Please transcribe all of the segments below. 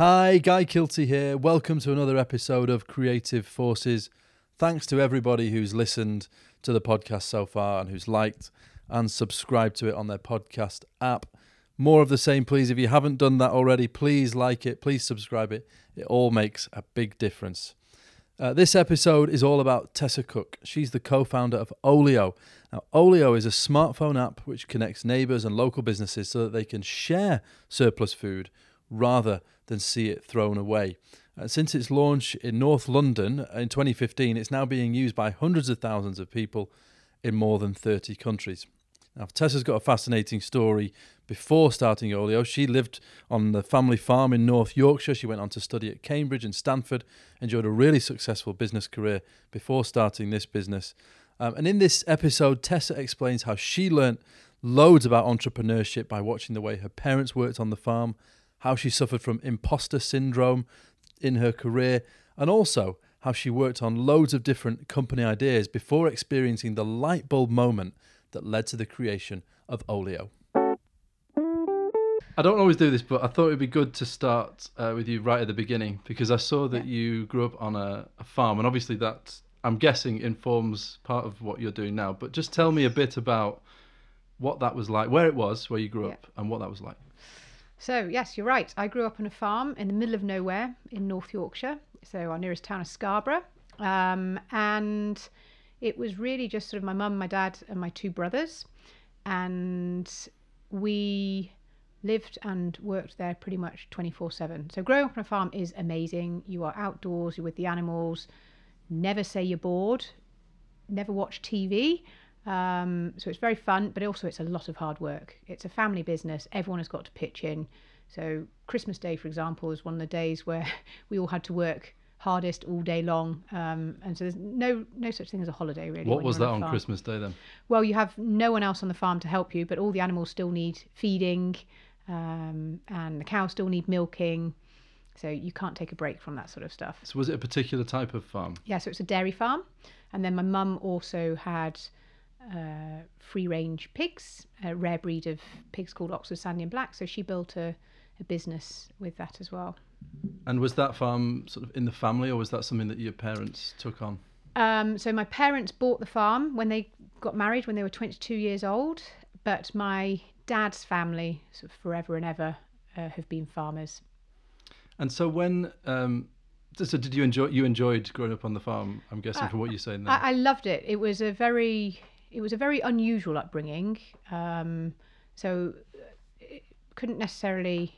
Hi, Guy Kilty here. Welcome to another episode of Creative Forces. Thanks to everybody who's listened to the podcast so far and who's liked and subscribed to it on their podcast app. More of the same, please. If you haven't done that already, please like it, please subscribe it. It all makes a big difference. Uh, this episode is all about Tessa Cook. She's the co founder of Olio. Now, Olio is a smartphone app which connects neighbours and local businesses so that they can share surplus food rather than see it thrown away. Uh, since its launch in North London in 2015, it's now being used by hundreds of thousands of people in more than 30 countries. Now, Tessa's got a fascinating story before starting Olio. She lived on the family farm in North Yorkshire. She went on to study at Cambridge and Stanford, enjoyed a really successful business career before starting this business. Um, and in this episode, Tessa explains how she learned loads about entrepreneurship by watching the way her parents worked on the farm, how she suffered from imposter syndrome in her career, and also how she worked on loads of different company ideas before experiencing the light bulb moment that led to the creation of Olio. I don't always do this, but I thought it'd be good to start uh, with you right at the beginning because I saw that Yeah. you grew up on a, a farm, and obviously that I'm guessing informs part of what you're doing now. But just tell me a bit about what that was like, where it was, where you grew Yeah. up, and what that was like. So, yes, you're right. I grew up on a farm in the middle of nowhere in North Yorkshire. So, our nearest town is Scarborough. Um, and it was really just sort of my mum, my dad, and my two brothers. And we lived and worked there pretty much 24 7. So, growing up on a farm is amazing. You are outdoors, you're with the animals, never say you're bored, never watch TV. Um, so it's very fun, but also it's a lot of hard work. It's a family business. Everyone has got to pitch in. So Christmas Day, for example, is one of the days where we all had to work hardest all day long. Um, and so there's no no such thing as a holiday really. What was that on. Christmas Day then? Well, you have no one else on the farm to help you, but all the animals still need feeding, um, and the cows still need milking. So you can't take a break from that sort of stuff. So was it a particular type of farm? Yeah, so it's a dairy farm. And then my mum also had uh, free range pigs, a rare breed of pigs called Oxford Sandy and Black. So she built a, a business with that as well. And was that farm sort of in the family, or was that something that your parents took on? Um, so my parents bought the farm when they got married when they were 22 years old. But my dad's family, sort of forever and ever, uh, have been farmers. And so when um, so did you enjoy you enjoyed growing up on the farm? I'm guessing Uh, from what you're saying there. I, I loved it. It was a very it was a very unusual upbringing. Um, so uh, it couldn't necessarily.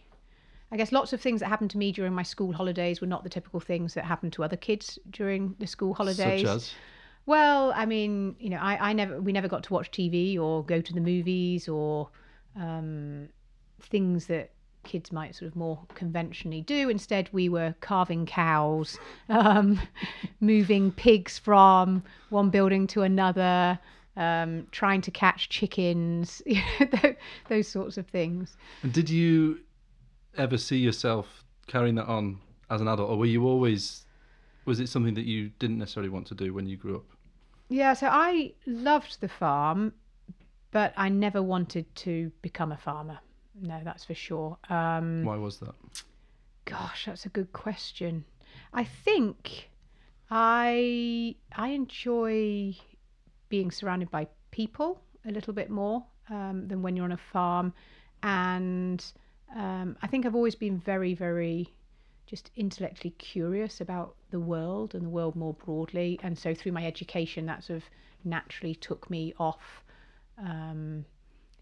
I guess lots of things that happened to me during my school holidays were not the typical things that happened to other kids during the school holidays. Such as Well, I mean, you know, I, I never we never got to watch TV or go to the movies or um, things that kids might sort of more conventionally do. Instead, we were carving cows, um, moving pigs from one building to another, um, trying to catch chickens, you know, those sorts of things. And did you ever see yourself carrying that on as an adult, or were you always? Was it something that you didn't necessarily want to do when you grew up? Yeah, so I loved the farm, but I never wanted to become a farmer. No, that's for sure. Um, Why was that? Gosh, that's a good question. I think I I enjoy being surrounded by people a little bit more um, than when you're on a farm, and um, I think I've always been very very just intellectually curious about the world and the world more broadly, and so through my education, that sort of naturally took me off um,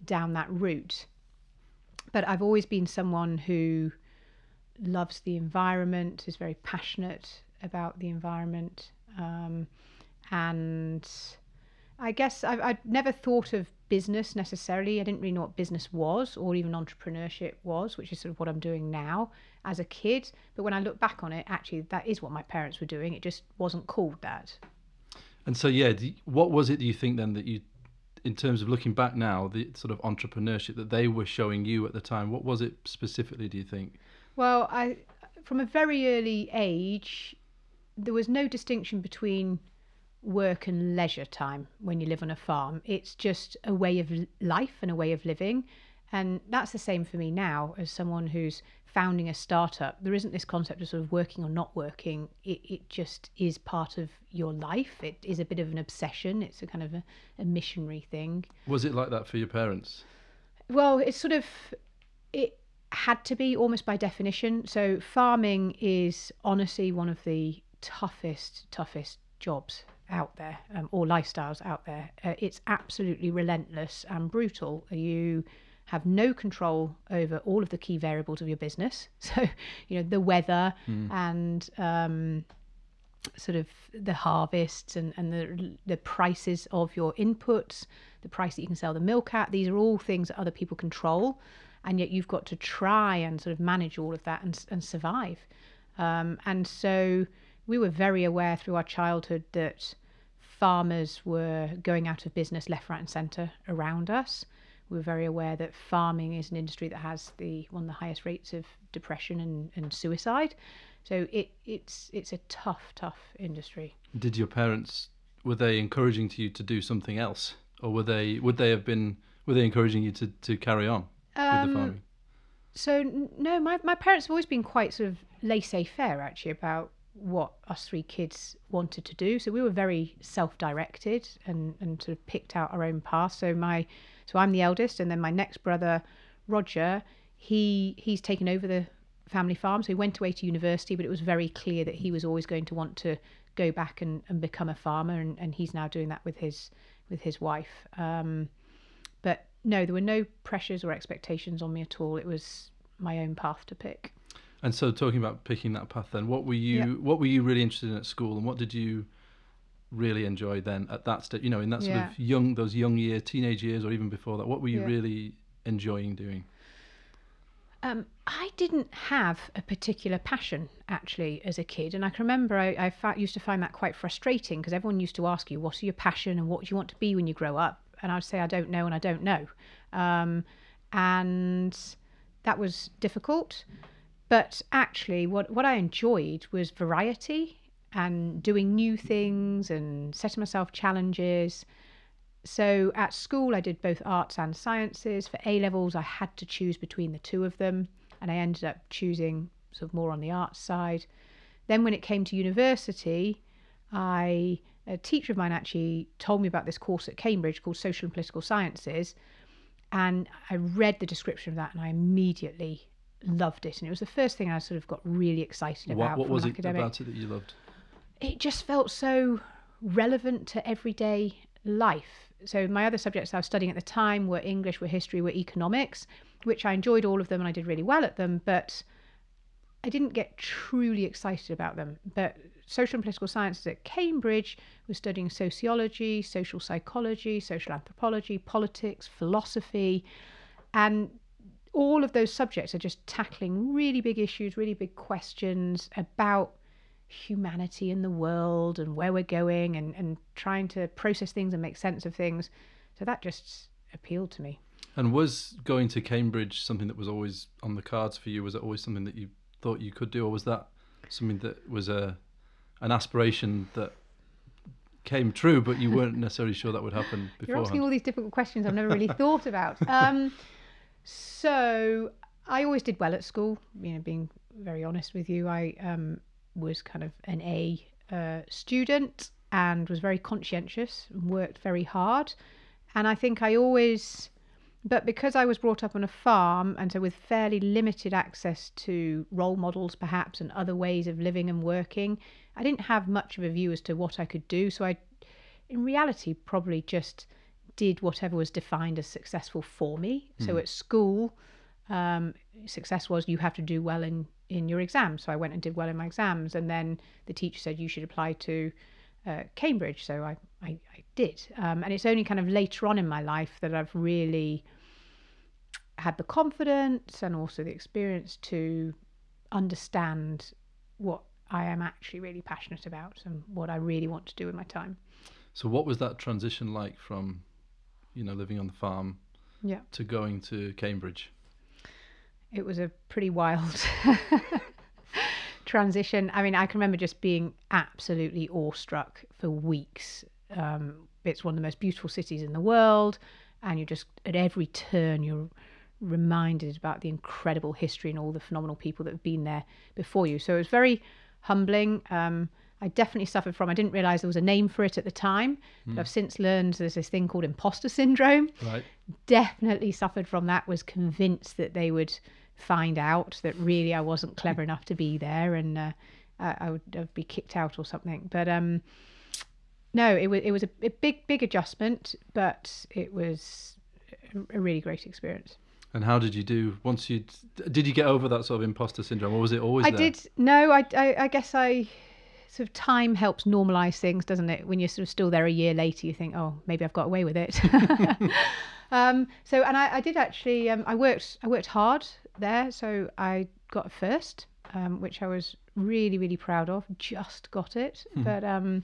down that route. But I've always been someone who loves the environment, is very passionate about the environment, um, and I guess I've, I'd never thought of business necessarily. I didn't really know what business was or even entrepreneurship was, which is sort of what I'm doing now as a kid. But when I look back on it, actually, that is what my parents were doing. It just wasn't called that. And so, yeah, what was it? Do you think then that you, in terms of looking back now, the sort of entrepreneurship that they were showing you at the time, what was it specifically? Do you think? Well, I from a very early age, there was no distinction between work and leisure time when you live on a farm. It's just a way of life and a way of living. And that's the same for me now as someone who's founding a startup. There isn't this concept of sort of working or not working. It, it just is part of your life. It is a bit of an obsession. It's a kind of a, a missionary thing. Was it like that for your parents? Well, it's sort of it had to be almost by definition. So farming is honestly one of the toughest, toughest jobs out there um, or lifestyles out there. Uh, it's absolutely relentless and brutal. You have no control over all of the key variables of your business. So, you know, the weather mm. and um, sort of the harvests and, and the, the prices of your inputs, the price that you can sell the milk at. These are all things that other people control. And yet you've got to try and sort of manage all of that and, and survive. Um, and so we were very aware through our childhood that farmers were going out of business left, right, and centre around us we're very aware that farming is an industry that has the one of the highest rates of depression and, and suicide. So it it's it's a tough, tough industry. Did your parents were they encouraging to you to do something else, or were they would they have been were they encouraging you to, to carry on um, with the um, farming? So no, my my parents have always been quite sort of laissez-faire actually about what us three kids wanted to do. So we were very self-directed and and sort of picked out our own path. So my so I'm the eldest, and then my next brother, Roger, he he's taken over the family farm. So he went away to university, but it was very clear that he was always going to want to go back and, and become a farmer, and, and he's now doing that with his with his wife. Um, but no, there were no pressures or expectations on me at all. It was my own path to pick. And so, talking about picking that path, then, what were you yep. what were you really interested in at school, and what did you really enjoy then at that stage? You know, in that sort yeah. of young, those young year, teenage years, or even before that. What were you yeah. really enjoying doing? Um, I didn't have a particular passion actually as a kid, and I can remember I, I fa- used to find that quite frustrating because everyone used to ask you, "What's your passion and what do you want to be when you grow up?" And I'd say, "I don't know," and I don't know, um, and that was difficult. But actually, what what I enjoyed was variety and doing new things and setting myself challenges. So at school, I did both arts and sciences. For A levels, I had to choose between the two of them, and I ended up choosing sort of more on the arts side. Then, when it came to university, I a teacher of mine actually told me about this course at Cambridge called Social and Political Sciences, and I read the description of that, and I immediately loved it. And it was the first thing I sort of got really excited about. What, what was it about it that you loved? it just felt so relevant to everyday life. So my other subjects I was studying at the time were English, were history, were economics, which I enjoyed all of them and I did really well at them, but I didn't get truly excited about them. But social and political sciences at Cambridge was studying sociology, social psychology, social anthropology, politics, philosophy, and all of those subjects are just tackling really big issues, really big questions about humanity and the world and where we're going and, and trying to process things and make sense of things. So that just appealed to me. And was going to Cambridge something that was always on the cards for you? Was it always something that you thought you could do, or was that something that was a an aspiration that came true, but you weren't necessarily sure that would happen before? You're asking all these difficult questions I've never really thought about. Um, so I always did well at school. You know, being very honest with you, I um, was kind of an A uh, student and was very conscientious and worked very hard. And I think I always, but because I was brought up on a farm and so with fairly limited access to role models perhaps and other ways of living and working, I didn't have much of a view as to what I could do. So I, in reality, probably just did whatever was defined as successful for me. Mm. So hmm. at school, um, success was you have to do well in in your exams. So I went and did well in my exams, and then the teacher said you should apply to uh, Cambridge. So I I, I did, um, and it's only kind of later on in my life that I've really had the confidence and also the experience to understand what I am actually really passionate about and what I really want to do with my time. So what was that transition like from, you know, living on the farm, yeah, to going to Cambridge? it was a pretty wild transition. I mean, I can remember just being absolutely awestruck for weeks. Um, it's one of the most beautiful cities in the world, and you just at every turn you're reminded about the incredible history and all the phenomenal people that have been there before you. So it was very humbling. Um, I definitely suffered from. I didn't realize there was a name for it at the time. Hmm. I've since learned there's this thing called imposter syndrome. Right. Definitely suffered from that. Was convinced that they would find out that really I wasn't clever enough to be there, and uh, I, I would I'd be kicked out or something. But um, no, it was it was a, a big big adjustment, but it was a, a really great experience. And how did you do once you did you get over that sort of imposter syndrome, or was it always I there? did no, I, I I guess I sort of time helps normalize things, doesn't it? When you're sort of still there a year later, you think, oh, maybe I've got away with it. um, so, and I, I did actually, um, I worked, I worked hard there. So I got a first, um, which I was really, really proud of. Just got it, but um,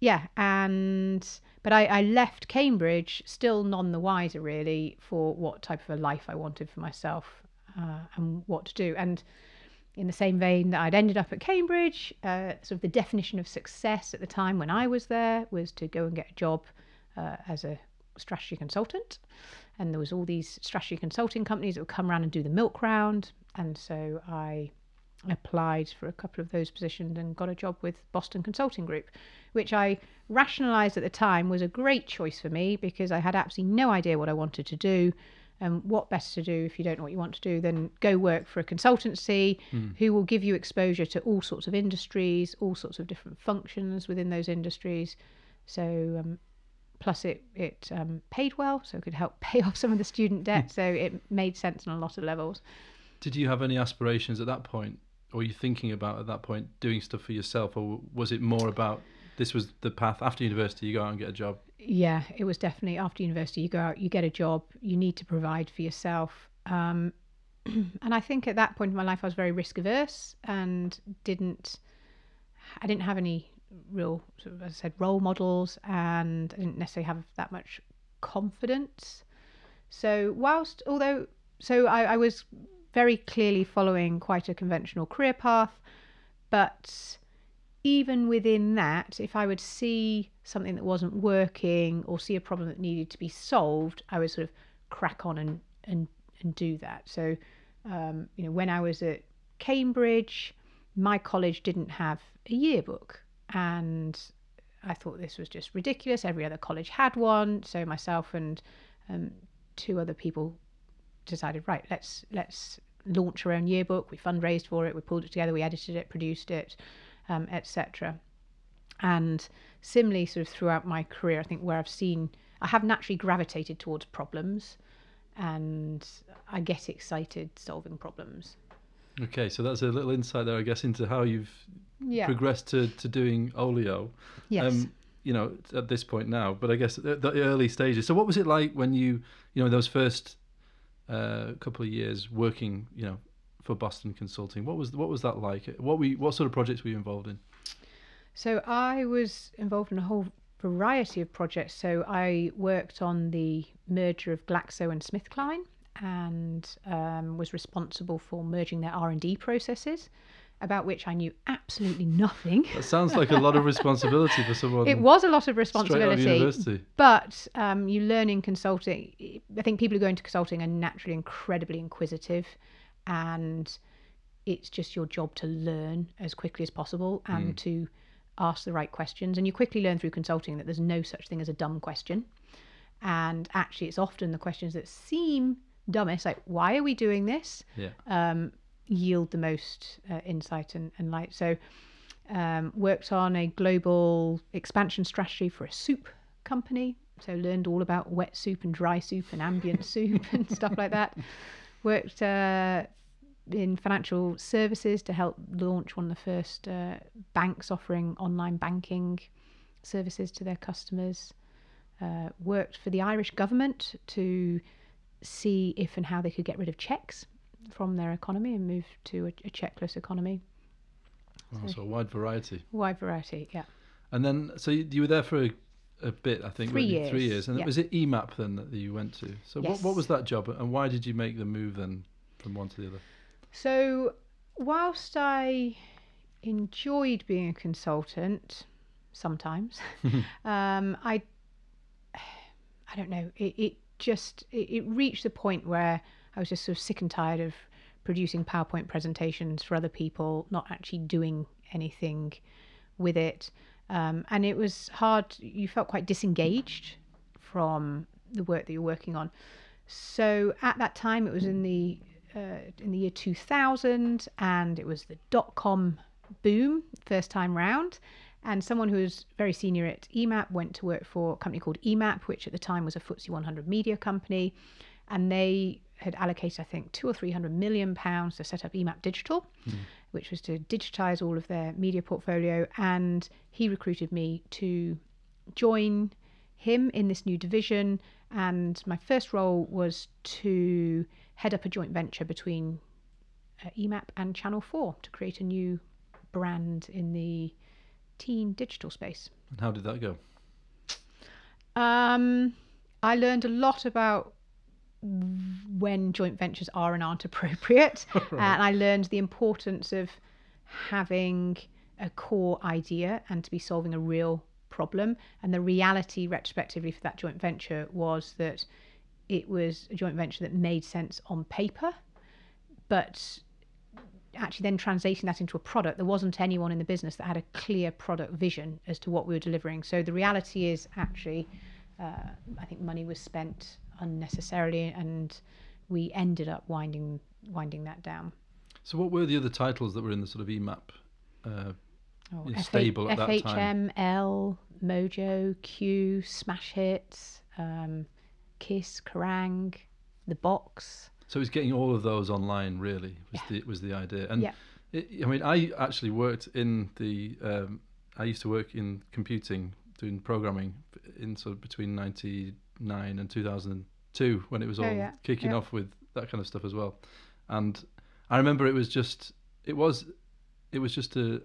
yeah, and but I, I left Cambridge still none the wiser, really, for what type of a life I wanted for myself uh, and what to do. And in the same vein that I'd ended up at Cambridge, uh, sort of the definition of success at the time when I was there was to go and get a job uh, as a strategy consultant. And there was all these strategy consulting companies that would come around and do the milk round. And so I applied for a couple of those positions and got a job with Boston Consulting Group, which I rationalized at the time was a great choice for me because I had absolutely no idea what I wanted to do. And what better to do if you don't know what you want to do than go work for a consultancy who will give you exposure to all sorts of industries, all sorts of different functions within those industries. So, um, plus it it um, paid well, so it could help pay off some of the student debt. so it made sense on a lot of levels. Did you have any aspirations at that point, or were you thinking about at that point doing stuff for yourself, or was it more about this was the path after university? You go out and get a job. Yeah, it was definitely after university. You go out, you get a job, you need to provide for yourself. Um, and I think at that point in my life, I was very risk averse and didn't, I didn't have any real, sort of, as I said, role models, and I didn't necessarily have that much confidence. So whilst, although, so I, I was very clearly following quite a conventional career path, but even within that, if I would see something that wasn't working or see a problem that needed to be solved, I would sort of crack on and and and do that. So, um, you know, when I was at Cambridge, my college didn't have a yearbook, and I thought this was just ridiculous. Every other college had one, so myself and um, two other people decided, right, let's let's launch our own yearbook. We fundraised for it, we pulled it together, we edited it, produced it um, etc. And similarly, sort of throughout my career, I think where I've seen, I have naturally gravitated towards problems, and I get excited solving problems. Okay, so that's a little insight there, I guess, into how you've Yeah. progressed to, to doing Olio. yes. Um, you know, at this point now, but I guess the, the early stages. So, what was it like when you, you know, those first uh, couple of years working, you know, for Boston Consulting? What was what was that like? What we what sort of projects were you involved in? So I was involved in a whole variety of projects. So I worked on the merger of Glaxo and SmithKline, and um, was responsible for merging their R and D processes, about which I knew absolutely nothing. That sounds like a lot of responsibility for someone. It was a lot of straight out of responsibility, university. but um, you learn in consulting. I think people who go into consulting are naturally incredibly inquisitive, and it's just your job to learn as quickly as possible and to ask the right questions. And you quickly learn through consulting that there's no such thing as a dumb question. And actually, it's often the questions that seem dumbest, like why are we doing this, Yeah. um, yield the most uh, insight and, and light. So, um, worked on a global expansion strategy for a soup company. So, learned all about wet soup and dry soup and ambient soup and stuff like that. Worked uh, in financial services to help launch one of the first uh, banks offering online banking services to their customers. Uh, worked for the Irish government to see if and how they could get rid of checks from their economy and move to a, a checkless economy. Oh, so a wide variety. Wide variety, yeah. And then, so you, you were there for a, a bit, I think. Three weren't? Three years, years. And yeah. was it EMAP then that you went to? So what, what was that job, and why did you make the move then from one to the other? So, whilst I enjoyed being a consultant, sometimes, um, I, I don't know, it, it just it, it reached the point where I was just sort of sick and tired of producing PowerPoint presentations for other people, not actually doing anything with it. Um, and it was hard. You felt quite disengaged from the work that you're working on. So at that time, it was in the uh, in the year 2000, and it was the dot com boom first time round. And someone who was very senior at EMAP went to work for a company called EMAP, which at the time was a FTSE 100 media company, and they had allocated, I think, two or three hundred million pounds to set up EMAP Digital, mm. Which was to digitize all of their media portfolio. And he recruited me to join him in this new division. And my first role was to head up a joint venture between uh, EMAP and Channel 4 to create a new brand in the teen digital space. And how did that go? Um, I learned a lot about when joint ventures are and aren't appropriate. right. And I learned the importance of having a core idea and to be solving a real problem. And the reality, retrospectively, for that joint venture was that it was a joint venture that made sense on paper, but actually then translating that into a product, there wasn't anyone in the business that had a clear product vision as to what we were delivering. So the reality is actually, uh, I think money was spent unnecessarily, and we ended up winding winding that down. So, what were the other titles that were in the sort of EMAP uh, oh, stable at FHM, that time? Elle, Mojo, Q, Smash Hits, um, Kiss, Kerrang, The Box. So it's getting all of those online. Really was yeah. the was the idea. And yeah. it, I mean, I actually worked in the. Um, I used to work in computing, doing programming in sort of between ninety nine and two thousand two when it was oh, all yeah. kicking off with that kind of stuff as well. And I remember it was just it was it was just a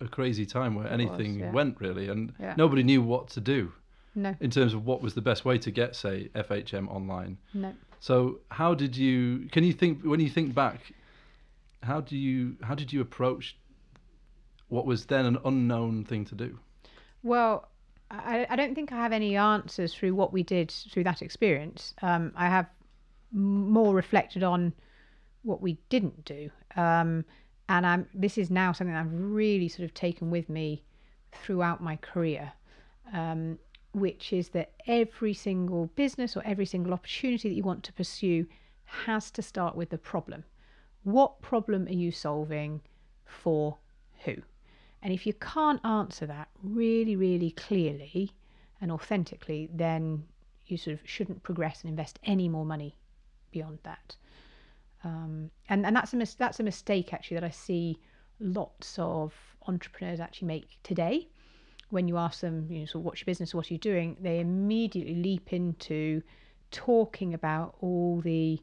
a crazy time where it anything was, went really, and nobody knew what to do. No. In terms of what was the best way to get, say, FHM online. No. So how did you? Can you think when you think back? How do you? How did you approach what was then an unknown thing to do? Well, I, I don't think I have any answers through what we did through that experience. Um, I have more reflected on what we didn't do, um, and I'm. This is now something I've really sort of taken with me throughout my career. Um, which is that every single business or every single opportunity that you want to pursue has to start with the problem. What problem are you solving for who? And if you can't answer that really, really clearly and authentically, then you sort of shouldn't progress and invest any more money beyond that. Um, and and that's a mis- that's a mistake actually that I see lots of entrepreneurs actually make today. When you ask them, you know, so what's your business, what are you doing, they immediately leap into talking about all the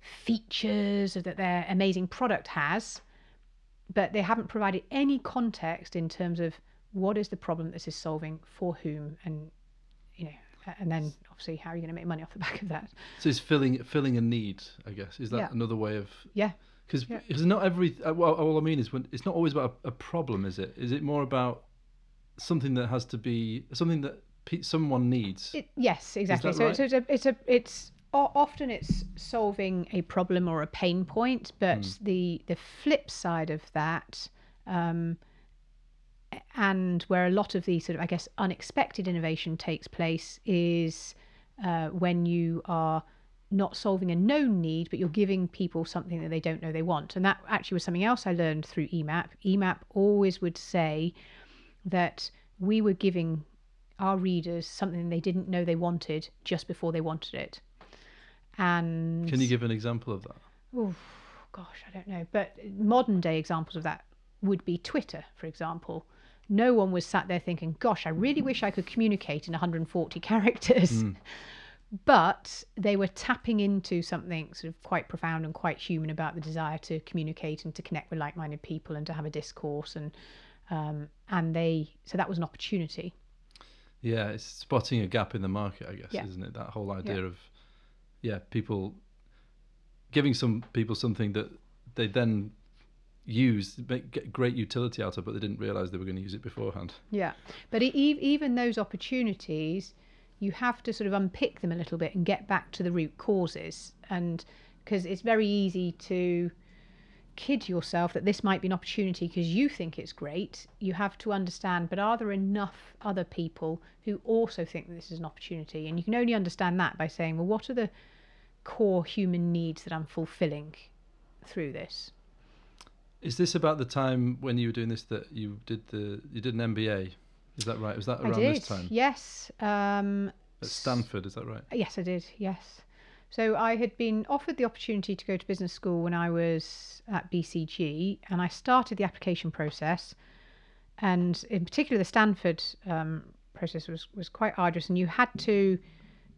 features that their amazing product has, but they haven't provided any context in terms of what is the problem this is solving for whom and you know and then obviously how are you going to make money off the back of that so it's filling filling a need i guess is that yeah. another way of yeah because yeah. not every uh, well all i mean is when it's not always about a, a problem is it is it more about something that has to be something that pe- someone needs. It, yes, exactly. So, right? so it's a, it's a it's often it's solving a problem or a pain point, but mm. the the flip side of that. Um, and where a lot of the sort of, I guess, unexpected innovation takes place is uh, when you are not solving a known need, but you're giving people something that they don't know they want. And that actually was something else I learned through EMAP. EMAP always would say, that we were giving our readers something they didn't know they wanted just before they wanted it. And can you give an example of that? Oh, gosh, I don't know. But modern day examples of that would be Twitter, for example. No one was sat there thinking, gosh, I really wish I could communicate in 140 characters. Mm. But they were tapping into something sort of quite profound and quite human about the desire to communicate and to connect with like minded people and to have a discourse and um, and they so that was an opportunity. Yeah, it's spotting a gap in the market, I guess, yeah. isn't it? That whole idea yeah. of yeah, people giving some people something that they then use, make, great utility out of, but they didn't realize they were going to use it beforehand. Yeah, but it, even those opportunities you have to sort of unpick them a little bit and get back to the root causes. And because it's very easy to kid yourself that this might be an opportunity because you think it's great, you have to understand, but are there enough other people who also think that this is an opportunity? And you can only understand that by saying, well, what are the core human needs that I'm fulfilling through this? Is this about the time when you were doing this that you did the you did an MBA? Is that right? Was that around I did, this time yes. Um, at Stanford? Is that right? Yes, I did. Yes. So I had been offered the opportunity to go to business school when I was at BCG, and I started the application process. And in particular, the Stanford um, process was was quite arduous, and you had to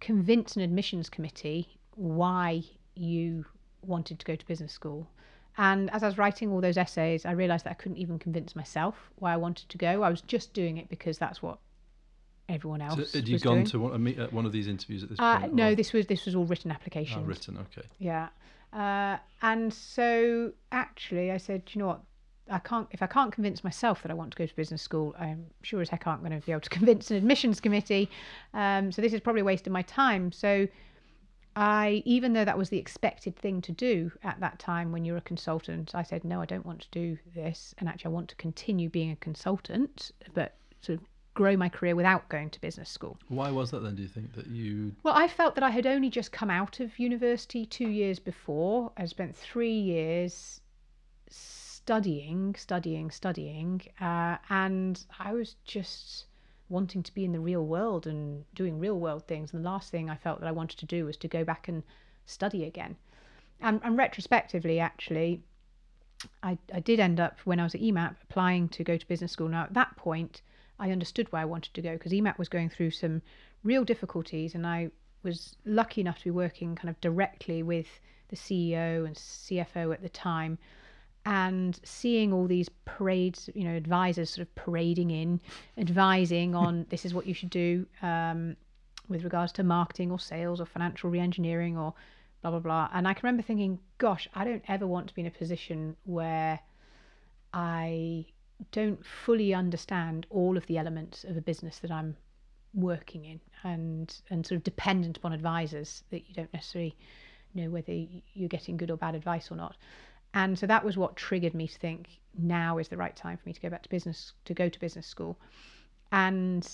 convince an admissions committee why you wanted to go to business school. And as I was writing all those essays, I realised that I couldn't even convince myself why I wanted to go. I was just doing it because that's what everyone else. So had you gone doing. to one, meet, uh, one of these interviews at this Uh, point? no, or- this was this was all written applications. written. Okay. Yeah. Uh, and so actually, I said, you know what? I can't. If I can't convince myself that I want to go to business school, I'm sure as heck aren't going to be able to convince an admissions committee. Um, so this is probably a waste of my time. So I, even though that was the expected thing to do at that time when you're a consultant, I said, no, I don't want to do this. And actually, I want to continue being a consultant, but sort of grow my career without going to business school. Why was that then? Do you think that you? Well, I felt that I had only just come out of university two years before. I spent three years studying, studying, studying, uh, and I was just wanting to be in the real world and doing real world things. And the last thing I felt that I wanted to do was to go back and study again. And, and retrospectively, actually, I, I did end up when I was at EMAP applying to go to business school. Now, at that point, I understood where I wanted to go because EMAP was going through some real difficulties, and I was lucky enough to be working kind of directly with the CEO and CFO at the time and seeing all these parades, you know, advisors sort of parading in, advising on this is what you should do um, with regards to marketing or sales or financial reengineering or blah, blah, blah. And I can remember thinking, gosh, I don't ever want to be in a position where I don't fully understand all of the elements of a business that I'm working in and and sort of dependent upon advisors that you don't necessarily know whether you're getting good or bad advice or not. And so that was what triggered me to think now is the right time for me to go back to business to go to business school. And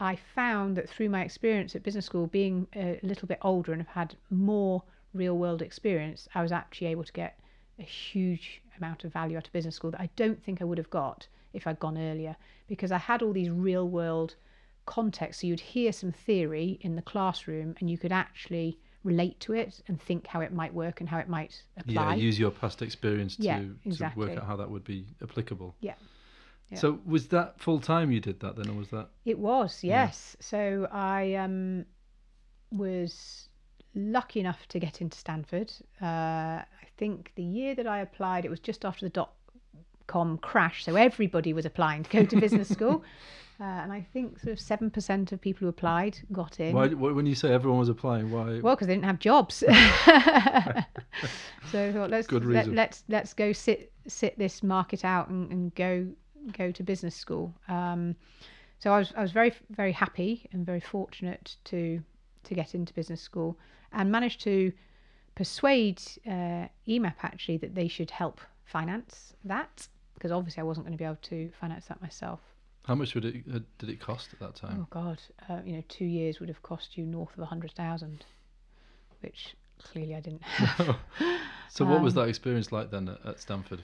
i found that through my experience at business school being a little bit older and have had more real world experience i was actually able to get a huge amount of value out of business school that i don't think i would have got if i'd gone earlier because i had all these real world context so you'd hear some theory in the classroom and you could actually relate to it and think how it might work and how it might apply Yeah, use your past experience to, Yeah, to work out how that would be applicable. Yeah. Yeah. So was that full time you did that then, or was that? It was, Yeah. yes. So I um, was lucky enough to get into Stanford. Uh, I think the year that I applied, it was just after the dot com crash, so everybody was applying to go to business school. Uh, and I think sort of seven percent of people who applied got in. Why, when you say everyone was applying, why? Well, because they didn't have jobs. so I thought let's Good let, let's let's go sit sit this market out and, and go go to business school. Um, so I was I was very very happy and very fortunate to to get into business school and managed to persuade uh, EMAP actually that they should help finance that because obviously I wasn't going to be able to finance that myself. How much would it uh, did it cost at that time? Oh? God, uh, you know, two years would have cost you north of a hundred thousand, which clearly I didn't have. so what was um, that experience like then at, at Stanford?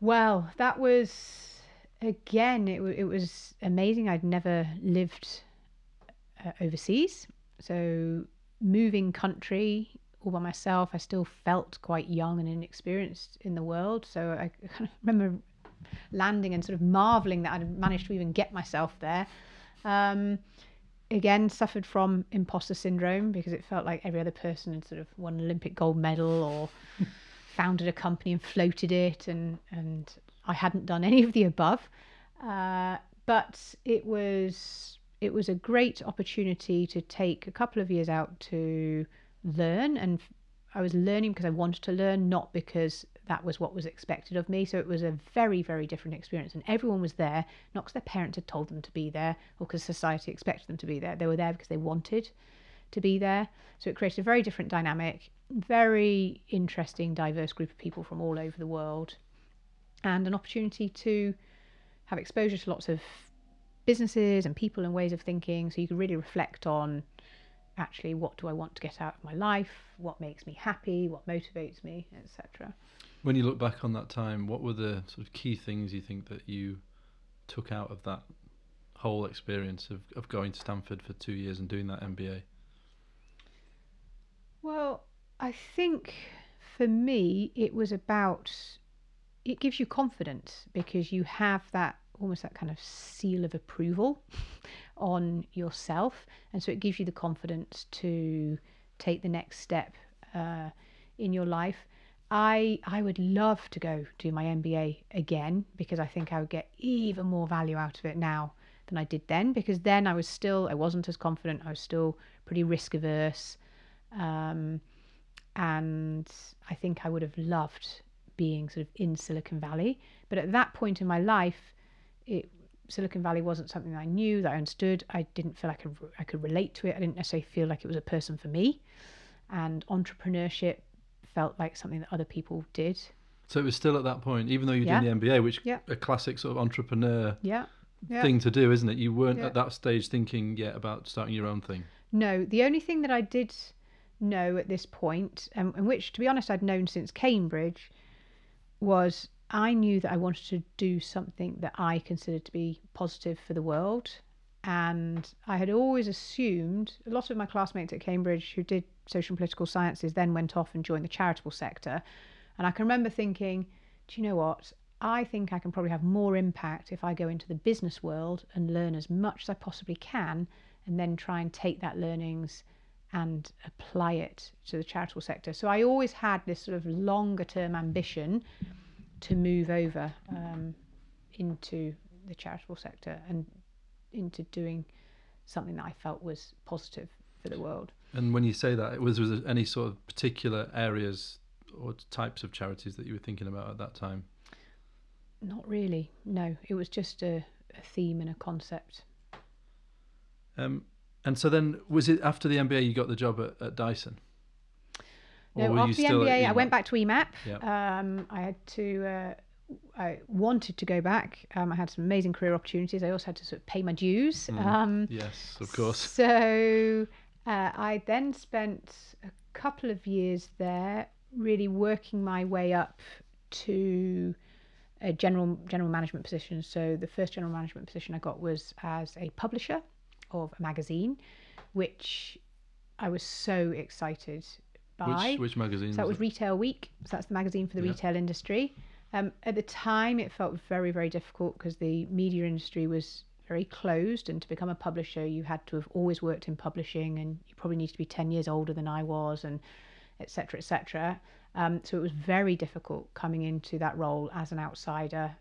Well, that was again. It, w- it was amazing. I'd never lived uh, overseas, so moving country all by myself. I still felt quite young and inexperienced in the world. So I kind of remember landing and sort of marveling that I'd managed to even get myself there. Um, again, suffered from imposter syndrome because it felt like every other person had sort of won an Olympic gold medal or founded a company and floated it, and and I hadn't done any of the above. Uh, but it was it was a great opportunity to take a couple of years out to learn, and I was learning because I wanted to learn, not because that was what was expected of me. So it was a very, very different experience. And everyone was there, not because their parents had told them to be there or because society expected them to be there. They were there because they wanted to be there. So it created a very different dynamic, very interesting, diverse group of people from all over the world, and an opportunity to have exposure to lots of businesses and people and ways of thinking. So you can really reflect on actually what do I want to get out of my life, what makes me happy, what motivates me, etc. When you look back on that time, what were the sort of key things you think that you took out of that whole experience of, of going to Stanford for two years and doing that MBA? Well, I think for me, it was about it gives you confidence because you have that almost that kind of seal of approval on yourself. And so it gives you the confidence to take the next step uh, in your life. I I would love to go do my MBA again because I think I would get even more value out of it now than I did then because then I was still I wasn't as confident I was still pretty risk averse um, and I think I would have loved being sort of in Silicon Valley but at that point in my life it Silicon Valley wasn't something I knew that I understood. I didn't feel like I could, I could relate to it. I didn't necessarily feel like it was a person for me. And entrepreneurship felt like something that other people did. So it was still at that point, even though you're yeah. doing the MBA, which yeah. a classic sort of entrepreneur yeah. Yeah. thing to do, isn't it? You weren't at that stage thinking yet about starting your own thing. No, the only thing that I did know at this point, um, and which, to be honest, I'd known since Cambridge, was I knew that I wanted to do something that I considered to be positive for the world. And I had always assumed a lot of my classmates at Cambridge who did social and political sciences then went off and joined the charitable sector. And I can remember thinking, do you know what? I think I can probably have more impact if I go into the business world and learn as much as I possibly can and then try and take that learnings and apply it to the charitable sector. So I always had this sort of longer term ambition to move over um, into the charitable sector and into doing something that I felt was positive for the world. And when you say that, was, was there any sort of particular areas or types of charities that you were thinking about at that time? Not really. No, it was just a, a theme and a concept. Um, and so then, was it after the MBA you got the job at, at Dyson? No, after the MBA, I went back to EMAP. Um, I had to. Uh, I wanted to go back. Um, I had some amazing career opportunities. I also had to sort of pay my dues. Mm. Um, yes, of course. So uh, I then spent a couple of years there, really working my way up to a general general management position. So the first general management position I got was as a publisher of a magazine, which I was so excited Which, which magazine? So that was, was Retail Week. So that's the magazine for the yeah. retail industry. Um, at the time, it felt very, very difficult because the media industry was very closed, and to become a publisher, you had to have always worked in publishing, and you probably need to be ten years older than I was, and etc. etc. Um, so it was very difficult coming into that role as an outsider,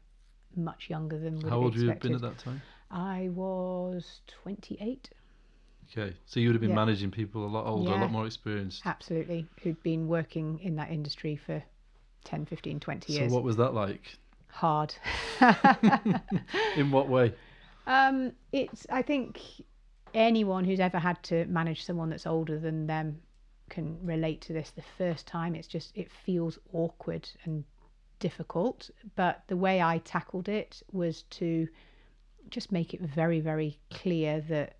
much younger than. How old you have been at that time? I was twenty-eight. Okay, so you would have been yeah. managing people a lot older, yeah. a lot more experienced. Absolutely, who'd been working in that industry for 10, 15, 20 years. So what was that like? Hard. in what way? Um, it's. I think anyone who's ever had to manage someone that's older than them can relate to this. The first time, it's just it feels awkward and difficult. But the way I tackled it was to just make it very, very clear that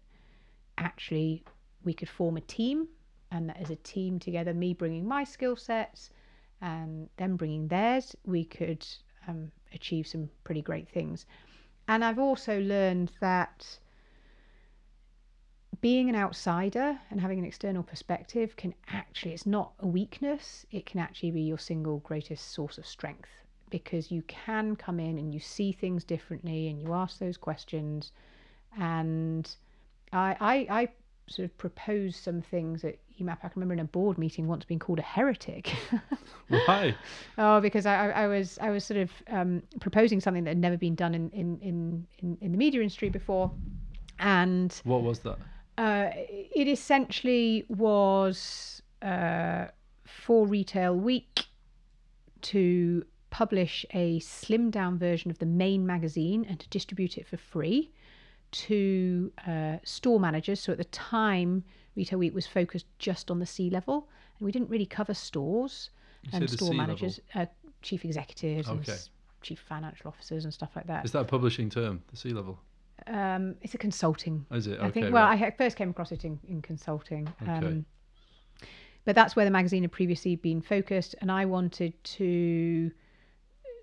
actually we could form a team and that as a team together me bringing my skill sets and them bringing theirs we could um, achieve some pretty great things. And i've also learned that being an outsider and having an external perspective can actually it's not a weakness it can actually be your single greatest source of strength because you can come in and you see things differently and you ask those questions. And I, I, I sort of proposed some things at EMAP. I can remember in a board meeting once being called a heretic. Why? oh, because I, I was I was sort of um, proposing something that had never been done in, in, in, in, in the media industry before. And what was that? Uh, it essentially was uh, for Retail Week to publish a slimmed down version of the main magazine and to distribute it for free to uh, store managers. So at the time, Retail Week was focused just on the C level, and we didn't really cover stores You and store C managers, uh, chief executives, and Okay. s- chief financial officers, and stuff like that. Is that a publishing term, the C level? Um, it's a consulting Is it? I think. Well, right. I first came across it in, in consulting. Okay. Um, but that's where the magazine had previously been focused, and I wanted to,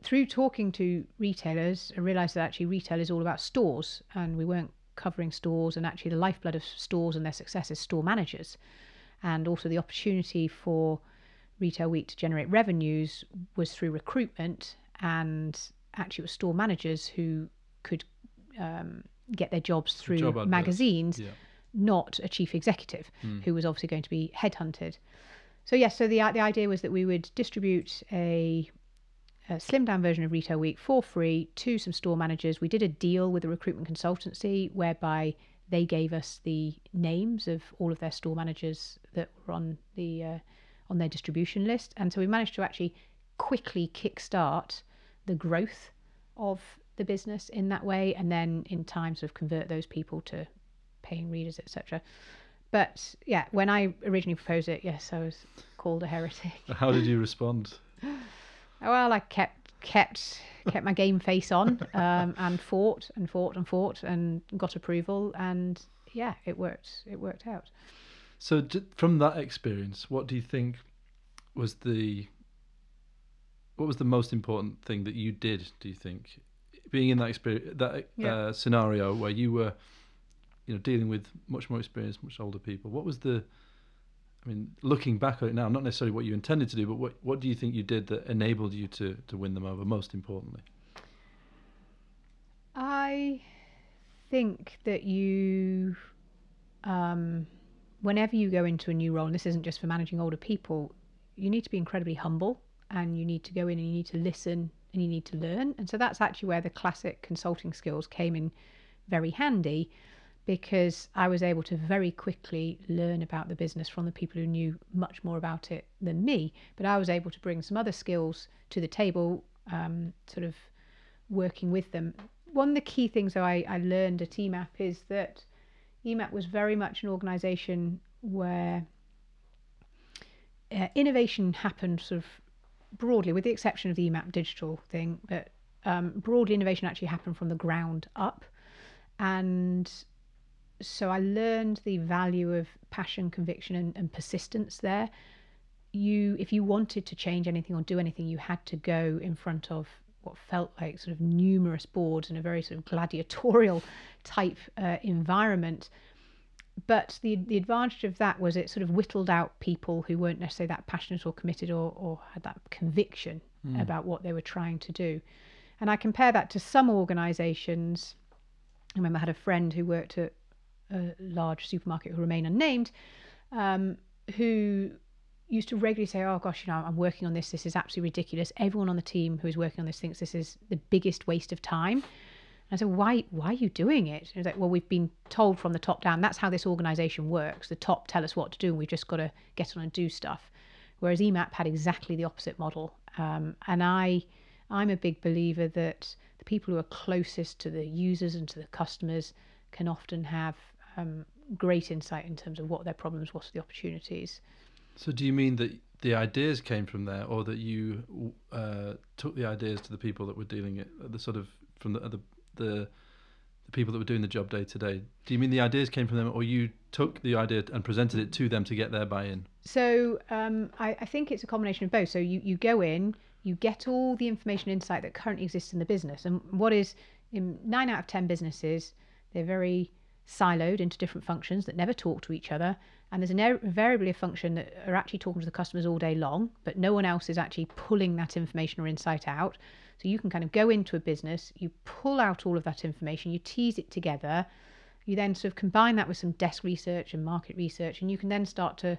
through talking to retailers, I realised that actually retail is all about stores, and we weren't covering stores, and actually the lifeblood of stores and their success is store managers, and also the opportunity for Retail Week to generate revenues was through recruitment, and actually it was store managers who could um, get their jobs through Job magazines yeah. not a chief executive Hmm. who was obviously going to be headhunted. So yes, so the the idea was that we would distribute a, a slimmed down version of Retail Week for free to some store managers. We did a deal with a recruitment consultancy whereby they gave us the names of all of their store managers that were on the uh, on their distribution list, and so we managed to actually quickly kickstart the growth of the business in that way, and then in time sort of convert those people to paying readers, etc. But yeah, when I originally proposed it, yes, I was called a heretic. How did you respond? Well, I kept kept kept my game face on um, and fought and fought and fought and got approval, and yeah, it worked. It worked out. So, from that experience, what do you think was the what was the most important thing that you did? Do you think, being in that experience, that Yeah. uh, scenario where you were, you know, dealing with much more experienced, much older people? What was the I mean, looking back on it now, not necessarily what you intended to do, but what what do you think you did that enabled you to to win them over? Most importantly, I think that you, um, whenever you go into a new role, and this isn't just for managing older people, you need to be incredibly humble and you need to go in and you need to listen and you need to learn. And so that's actually where the classic consulting skills came in very handy because I was able to very quickly learn about the business from the people who knew much more about it than me. But I was able to bring some other skills to the table, um, sort of working with them. One of the key things that I, I learned at EMAP is that EMAP was very much an organization where uh, innovation happened sort of broadly, with the exception of the EMAP digital thing, but um, broadly innovation actually happened from the ground up. And so I learned the value of passion, conviction, and, and persistence there. You, if you wanted to change anything or do anything, you had to go in front of what felt like sort of numerous boards in a very sort of gladiatorial type uh, environment. But the the advantage of that was it sort of whittled out people who weren't necessarily that passionate or committed or, or had that conviction about what they were trying to do. And I compare that to some organisations. I remember I had a friend who worked at a large supermarket who remain unnamed, um, who used to regularly say, "Oh gosh, you know, I'm working on this. This is absolutely ridiculous. Everyone on the team who is working on this thinks this is the biggest waste of time." And I said, "Why? Why are you doing it?" And he was like, "Well, we've been told from the top down. That's how this organisation works. The top tell us what to do, and we've just got to get on and do stuff." Whereas EMAP had exactly the opposite model, um, and I, I'm a big believer that the people who are closest to the users and to the customers can often have um, great insight in terms of what their problems, what are the opportunities. so do you mean that the ideas came from there, or that you uh, took the ideas to the people that were dealing it, the sort of from the the the, the people that were doing the job day to day? Do you mean the ideas came from them, or you took the idea and presented it to them to get their buy-in? So um, I, I think it's a combination of both. So you, you go in, you get all the information insight that currently exists in the business. And what is in nine out of 10 businesses, they're very siloed into different functions that never talk to each other. And there's an- invariably a function that are actually talking to the customers all day long, but no one else is actually pulling that information or insight out. So you can kind of go into a business, you pull out all of that information, you tease it together, you then sort of combine that with some desk research and market research, and you can then start to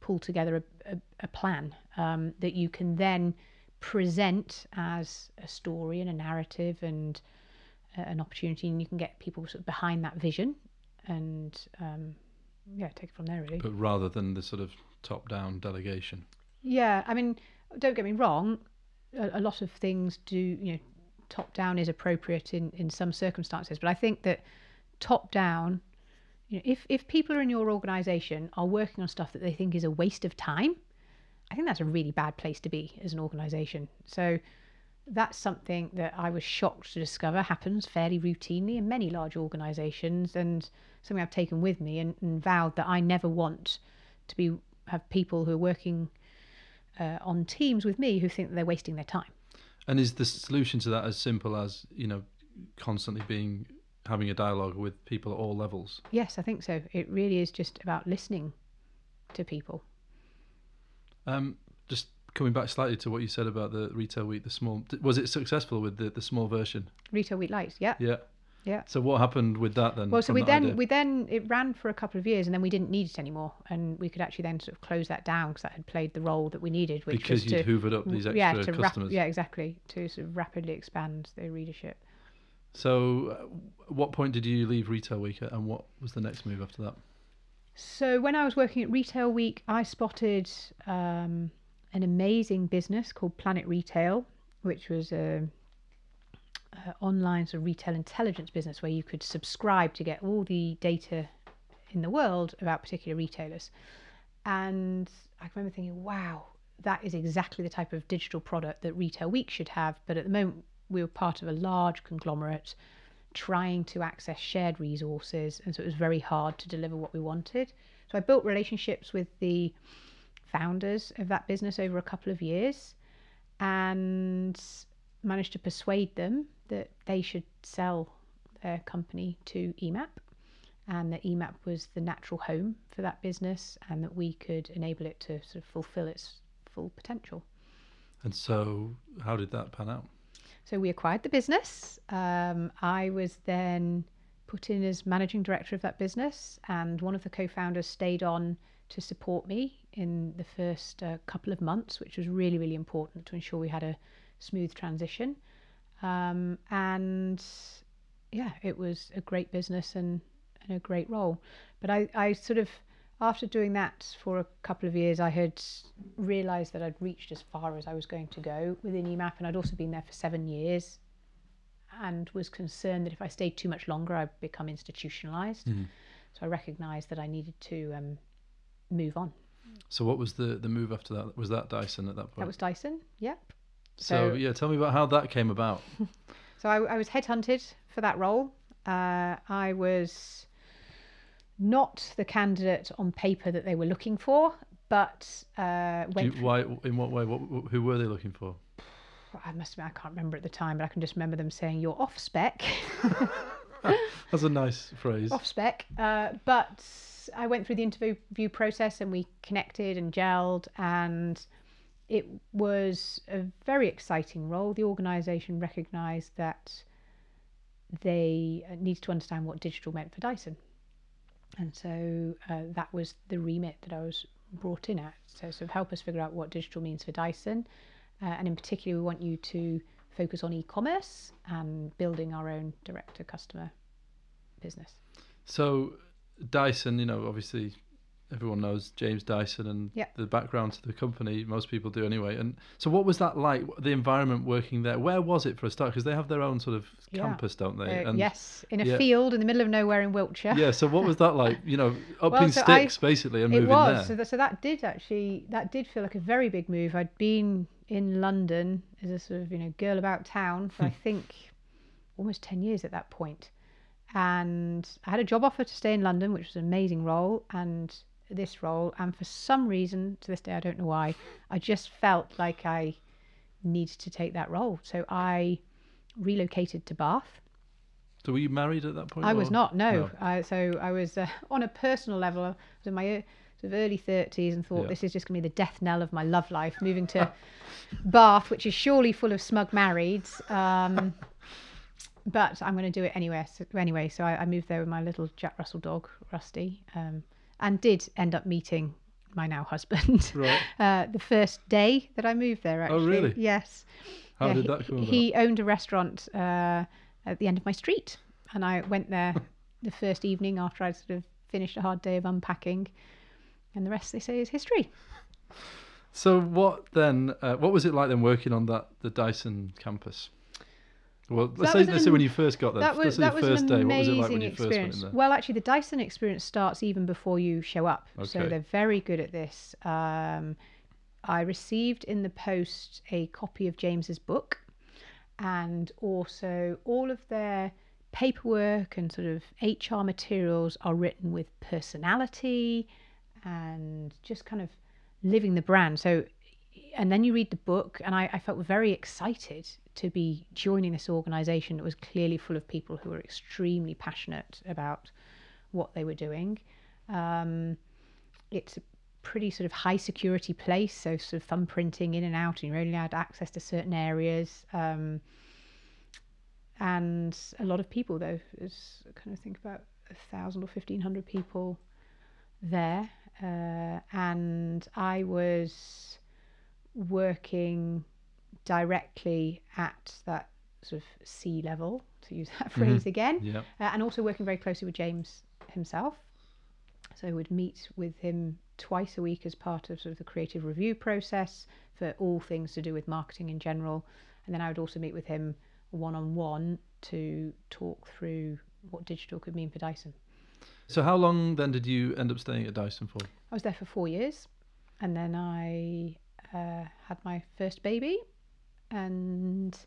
pull together a, a, a plan um, that you can then present as a story and a narrative and uh, an opportunity, and you can get people sort of behind that vision and um, yeah, take it from there really. But rather than the sort of top-down delegation. Yeah, I mean, don't get me wrong. a, a lot of things do you know top down is appropriate in in some circumstances, but I think that top down, you know, if if people are in your organisation are working on stuff that they think is a waste of time, I think that's a really bad place to be as an organisation. So that's something that I was shocked to discover happens fairly routinely in many large organisations, and something I've taken with me and, and, vowed that I never want to be have people who are working uh, on teams with me who think that they're wasting their time. And is the solution to that as simple as you know, constantly being having a dialogue with people at all levels? Yes, I think so. It really is just about listening to people. Um, just coming back slightly to what you said about the retail week, the small was it successful with the, the small version? Retail week lights, yeah. Yeah. Yeah. So what happened with that then? Well, so we then idea? we then it ran for a couple of years, and then we didn't need it anymore, and we could actually then sort of close that down because that had played the role that we needed, which because was you'd to, hoovered up these extra yeah, to customers. Rap- yeah, exactly, to sort of rapidly expand the readership. So, uh, what point did you leave Retail Week, and what was the next move after that? So when I was working at Retail Week, I spotted um, an amazing business called Planet Retail, which was a, a, online sort of retail intelligence business where you could subscribe to get all the data in the world about particular retailers. And I remember thinking, wow, that is exactly the type of digital product that Retail Week should have. But at the moment, we were part of a large conglomerate trying to access shared resources, and so it was very hard to deliver what we wanted. So I built relationships with the founders of that business over a couple of years and managed to persuade them that they should sell their company to EMAP and that EMAP was the natural home for that business and that we could enable it to sort of fulfill its full potential. And so, how did that pan out? So, we acquired the business. Um, I was then put in as managing director of that business, and one of the co founders stayed on to support me in the first uh, couple of months, which was really, really important to ensure we had a smooth transition. Um, and yeah, it was a great business and, and a great role. But I, I sort of, after doing that for a couple of years, I had realised that I'd reached as far as I was going to go within EMAP, and I'd also been there for seven years and was concerned that if I stayed too much longer, I'd become institutionalized. Mm. So I recognised that I needed to um, move on. So what was the the move after that? Was that Dyson at that point? That was Dyson. Yep. So, so yeah, tell me about how that came about. so I, I, was headhunted for that role. Uh, I was not the candidate on paper that they were looking for, but uh, you, why? In what way? What, who were they looking for? I must admit, I can't remember at the time, but I can just remember them saying you're off spec. That's a nice phrase. Off spec, uh, but I went through the interview process and we connected and gelled, and it was a very exciting role. The organisation recognised that they uh, needed to understand what digital meant for Dyson, and so uh, that was the remit that I was brought in at. So, sort of help us figure out what digital means for Dyson, uh, and in particular, we want you to focus on e-commerce and building our own direct-to-customer business. So Dyson, you know, obviously everyone knows James Dyson and the background to the company. Most people do anyway. And so, what was that like? The environment working there. Where was it for a start? Because they have their own sort of yeah. campus, don't they? Uh, and yes, in a yeah. field in the middle of nowhere in Wiltshire. Yeah. So, what was that like? You know, up well, in so sticks I, basically and moving there. So, that, so that did actually that did feel like a very big move. I'd been in London as a sort of you know girl about town for I think almost ten years at that point. point and I had a job offer to stay in London, which was an amazing role, and this role. And for some reason, to this day, I don't know why, I just felt like I needed to take that role. So I relocated to Bath. So were you married at that point? I or? was not. No. no. I, so I was uh, on a personal level. I was in my uh, sort of early thirties and thought yeah. this is just going to be the death knell of my love life. Moving to Bath, which is surely full of smug marrieds. Um, but I'm going to do it anyway. So, anyway, so I, I, moved there with my little Jack Russell dog, Rusty, um, and did end up meeting my now husband right. uh, the first day that I moved there. Actually, oh really? Yes. How yeah, did that come he, he owned a restaurant uh, at the end of my street, and I went there the first evening after I'd sort of finished a hard day of unpacking, and the rest they say is history. So what then? Uh, what was it like then working on that the Dyson campus? Well, let's say let's an say when you first got there. that was that the first an day. What was it like when you first went experience. in there? Well, actually, the Dyson experience starts even before you show up, so they're very good at this. Um, I received in the post a copy of James's book, and also all of their paperwork and sort of HR materials are written with personality and just kind of living the brand. So, and then you read the book, and I, I felt very excited to be joining this organization that was clearly full of people who were extremely passionate about what they were doing. Um, it's a pretty sort of high security place, so sort of thumbprinting in and out, and you're only allowed access to certain areas. Um, and a lot of people, though, is kind of think about a thousand or fifteen hundred people there, uh, and I was working directly at that sort of C level, to use that phrase again, yeah. uh, and also working very closely with James himself. So I would meet with him twice a week as part of sort of the creative review process for all things to do with marketing in general, and then I would also meet with him one on one to talk through what digital could mean for Dyson. So how long then did you end up staying at Dyson for? I was there for four years, and then I uh, had my first baby, and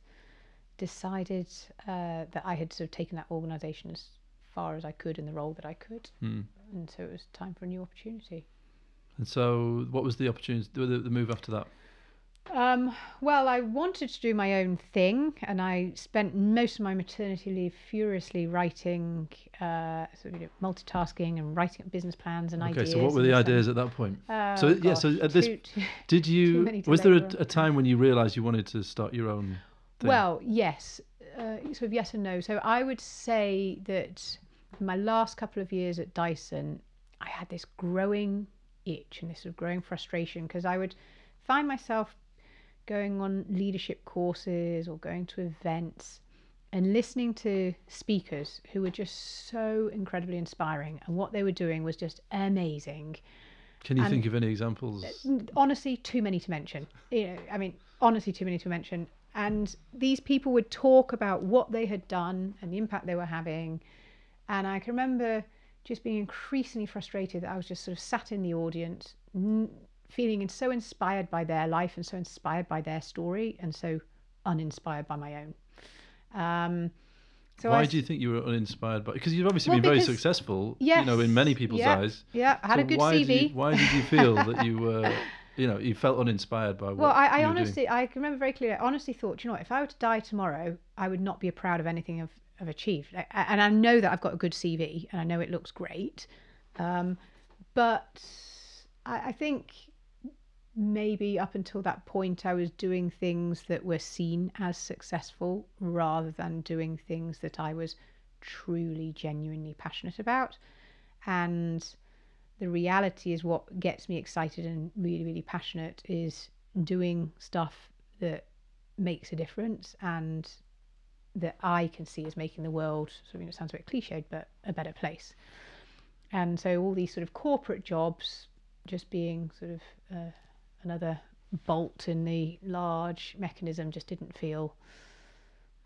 decided uh, that I had sort of taken that organisation as far as I could in the role that I could, Hmm. and so it was time for a new opportunity. And so, what was the opportunity, the, the move after that? Um, well, I wanted to do my own thing, and I spent most of my maternity leave furiously writing, uh, sort of, you know, multitasking and writing up business plans and Okay, ideas. so what were the ideas at that point? Oh, So, yeah, so at this- too- Did you? Was there a, a time when you realised you wanted to start your own? Thing? Well, yes, uh, sort of yes and no. So I would say that my last couple of years at Dyson, I had this growing itch and this sort of growing frustration because I would find myself going on leadership courses or going to events and listening to speakers who were just so incredibly inspiring. And what they were doing was just amazing. Can you and- think of any examples? Uh, honestly too many to mention. You know i mean honestly too many to mention. And these people would talk about what they had done and the impact they were having. And i can remember just being increasingly frustrated that i was just sort of sat in the audience n- feeling so inspired by their life and so inspired by their story and so uninspired by my own um so Why I, do you think you were uninspired by? Because you've obviously Well, been very because- successful, you know, in many people's yeah, eyes. yeah i had So a good why cv Did you, why did you feel that you were, you know, you felt uninspired by what? Well, I, I were doing? honestly, I can remember very clearly. I honestly thought, you know, what, if I were to die tomorrow, I would not be proud of anything I've, I've achieved. A- and I know that I've got a good CV, and I know it looks great. Um, but I, I think maybe up until that point, I was doing things that were seen as successful rather than doing things that I was truly, genuinely passionate about. And the reality is what gets me excited and really, really passionate is doing stuff that makes a difference and that I can see as making the world, so you know, it sounds a bit cliched, but a better place. And so all these sort of corporate jobs just being sort of uh, another bolt in the large mechanism just didn't feel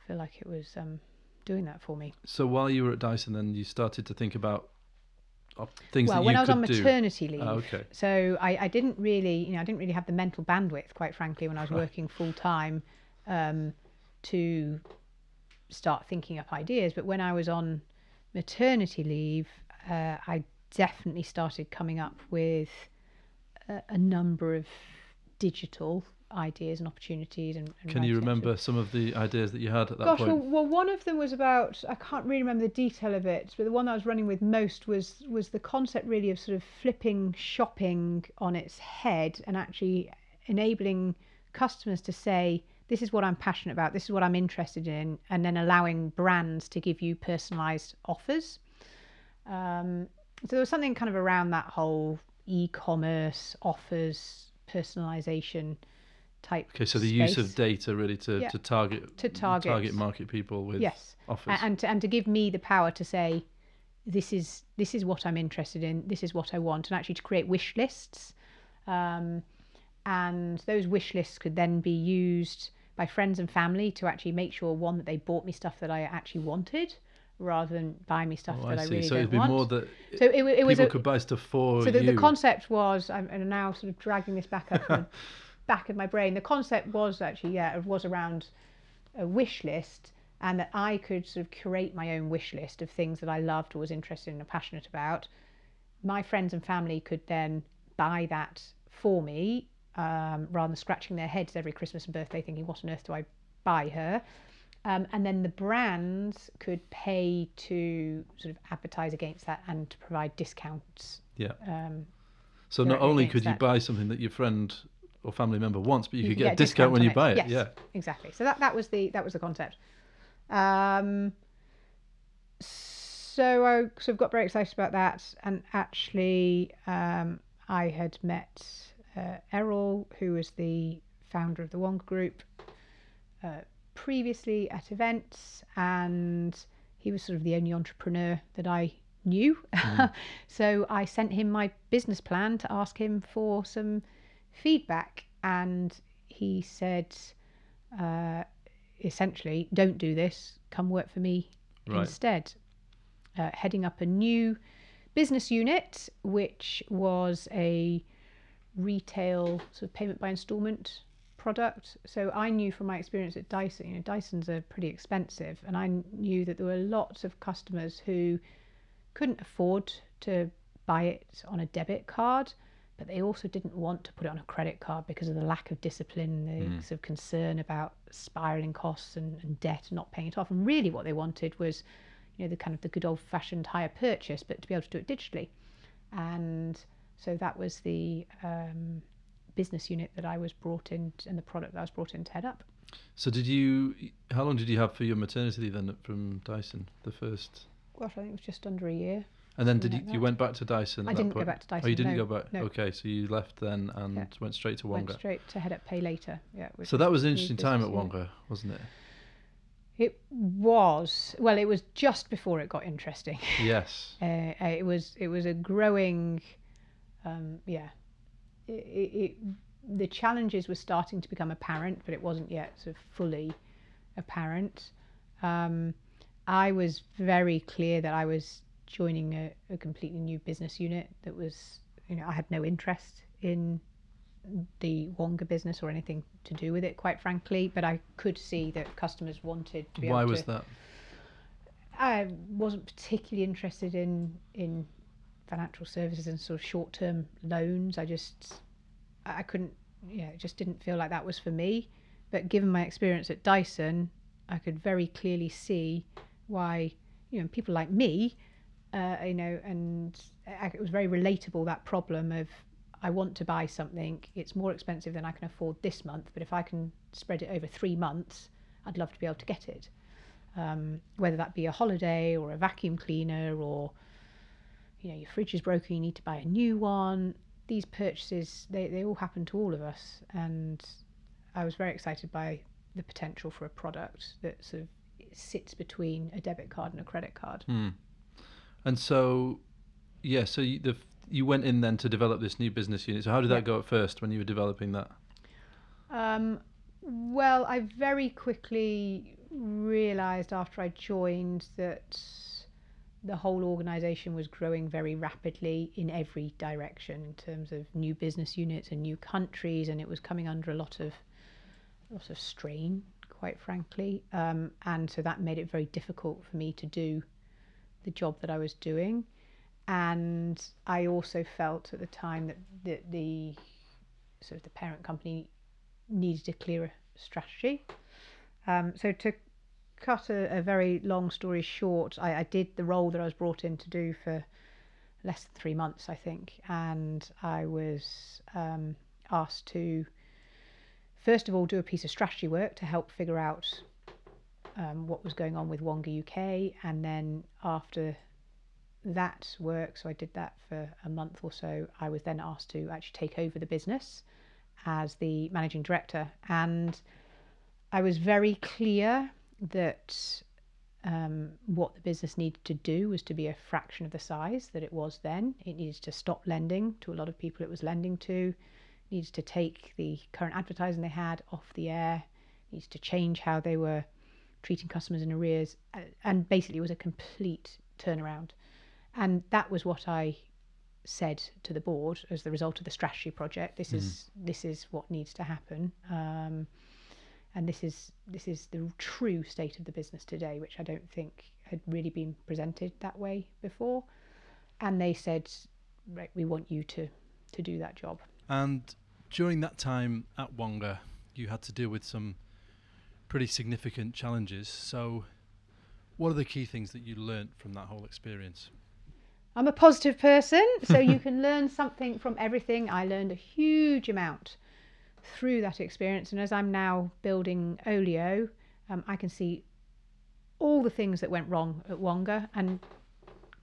feel like it was um, doing that for me. So while you were at Dyson, then you started to think about things well, that when you I was on do. maternity leave, Ah, okay. so I, I didn't really, you know, I didn't really have the mental bandwidth, quite frankly, when I was Right. working full time, um, to start thinking up ideas. But when I was on maternity leave, uh, I definitely started coming up with a, a number of digital ideas and opportunities. And, and Can you. Remember some of the ideas that you had at that Gosh, point? well, well, one of them was about I can't really remember the detail of it, but the one that I was running with most was was the concept really of sort of flipping shopping on its head and actually enabling customers to say this is what I'm passionate about, this is what I'm interested in, and then allowing brands to give you personalized offers. Um, so there was something kind of around that whole e-commerce offers personalization type. Okay, so the use of data really to, Yeah. to target To target. target market people with yes offers. And to, and to give me the power to say this is this is what I'm interested in this is what I want and actually to create wish lists um, and those wish lists could then be used by friends and family to actually make sure one that they bought me stuff that I actually wanted rather than buy me stuff Oh, that I I, really so don't it'd be want. more that so it, it was people a, could buy stuff for so the, the concept was I'm, I'm now sort of dragging this back up the back of my brain the concept was actually yeah it was around a wish list and that I could sort of curate my own wish list of things that I loved or was interested in or passionate about. My friends and family could then buy that for me um, rather than scratching their heads every Christmas and birthday thinking what on earth do I buy her um, and then the brands could pay to sort of advertise against that and to provide discounts yeah. um, So not only could you that. buy something that your friend or family member wants, but you, You could get, a discount, when you it. buy it. Yes, Yeah. exactly. So that, that was the that was the concept. Um, so I sort of got very excited about that, and actually, um, I had met uh, Errol, who was the founder of the Wonga Group, uh, previously at events, and he was sort of the only entrepreneur that I knew. so I sent him my business plan to ask him for some feedback, and he said, uh, essentially, don't do this. Come work for me Right. instead. Uh, heading up a new business unit, which was a retail sort of payment by installment product. So I knew from my experience at Dyson, you know, Dysons are pretty expensive, and I knew that there were lots of customers who couldn't afford to buy it on a debit card, but they also didn't want to put it on a credit card because of the lack of discipline, the sort of concern about spiraling costs and, and debt and not paying it off. And really, what they wanted was, you know, the kind of the good old fashioned hire purchase, but to be able to do it digitally. And so that was the um, business unit that I was brought in, and the product that I was brought in to head up. So did you? How long did you have for your maternity leave then from Dyson? The first, Gosh, I think it was just under a year. and then did Something you? like You went back to Dyson. I that didn't go back to Dyson. Oh, you didn't no, go back. no. Okay, so you left then and Yeah. went straight to Wonga. Went Wonga. straight to head up Pay Later. Yeah. So that was an interesting time at business unit. Wonga, wasn't it? It was well. It was just before it got interesting. Yes. Uh, it was it was a growing, um, yeah. It, it, the challenges were starting to become apparent, but it wasn't yet sort of fully apparent. Um, I was very clear that I was joining a, a completely new business unit that was, you know, I had no interest in the Wonga business or anything to do with it, quite frankly. But I could see that customers wanted to be Why was to. that? I wasn't particularly interested in in financial services and sort of short term loans. I just I couldn't yeah, it just didn't feel like that was for me. But given my experience at Dyson, I could very clearly see why you know people like me, uh, you know, and it was very relatable that problem of I want to buy something, it's more expensive than I can afford this month, but if I can spread it over three months, I'd love to be able to get it um, whether that be a holiday or a vacuum cleaner or you know your fridge is broken you need to buy a new one these purchases they, they all happen to all of us and i was very excited by the potential for a product that sort of sits between a debit card and a credit card Hmm. And so, yeah. So you, the you went in then to develop this new business unit. So how did Yeah. that go at first when you were developing that? Um, well, I very quickly realised after I joined that the whole organisation was growing very rapidly in every direction in terms of new business units and new countries, and it was coming under a lot of lot of strain, quite frankly. Um, and so that made it very difficult for me to do the job that I was doing. And I also felt at the time that the, the sort of the parent company needed a clearer strategy. Um, so to cut a, a very long story short, I, I did the role that I was brought in to do for less than three months, I think, and I was um, asked to first of all do a piece of strategy work to help figure out um, what was going on with Wonga UK, and then after that work, so I did that for a month or so, I was then asked to actually take over the business as the managing director, and I was very clear that um, what the business needed to do was to be a fraction of the size that it was then. It needed to stop lending to a lot of people it was lending to. Needed to take the current advertising they had off the air, needs to change how they were treating customers in arrears, uh, and basically it was a complete turnaround. And that was what I said to the board as the result of the strategy project. This is this is what needs to happen, um, and this is this is the true state of the business today, which I don't think had really been presented that way before. And they said, right, we want you to to do that job. And during that time at Wonga, you had to deal with some pretty significant challenges. So, what are the key things that you learnt from that whole experience? I'm a positive person, so you can learn something from everything. I learned a huge amount through that experience, and as I'm now building Olio, um, I can see all the things that went wrong at Wonga, and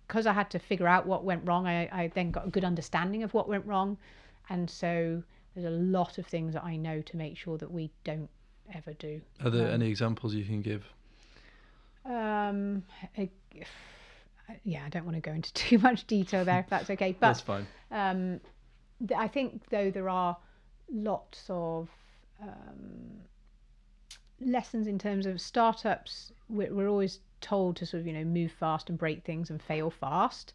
because I had to figure out what went wrong, I, I then got a good understanding of what went wrong, and so there's a lot of things that I know to make sure that we don't ever do. Are there Um, any examples you can give? Um, I- yeah, I don't want to go into too much detail there, if that's okay. But That's fine. um, th- I think though there are lots of um, lessons in terms of startups. We're, we're always told to sort of you know move fast and break things and fail fast,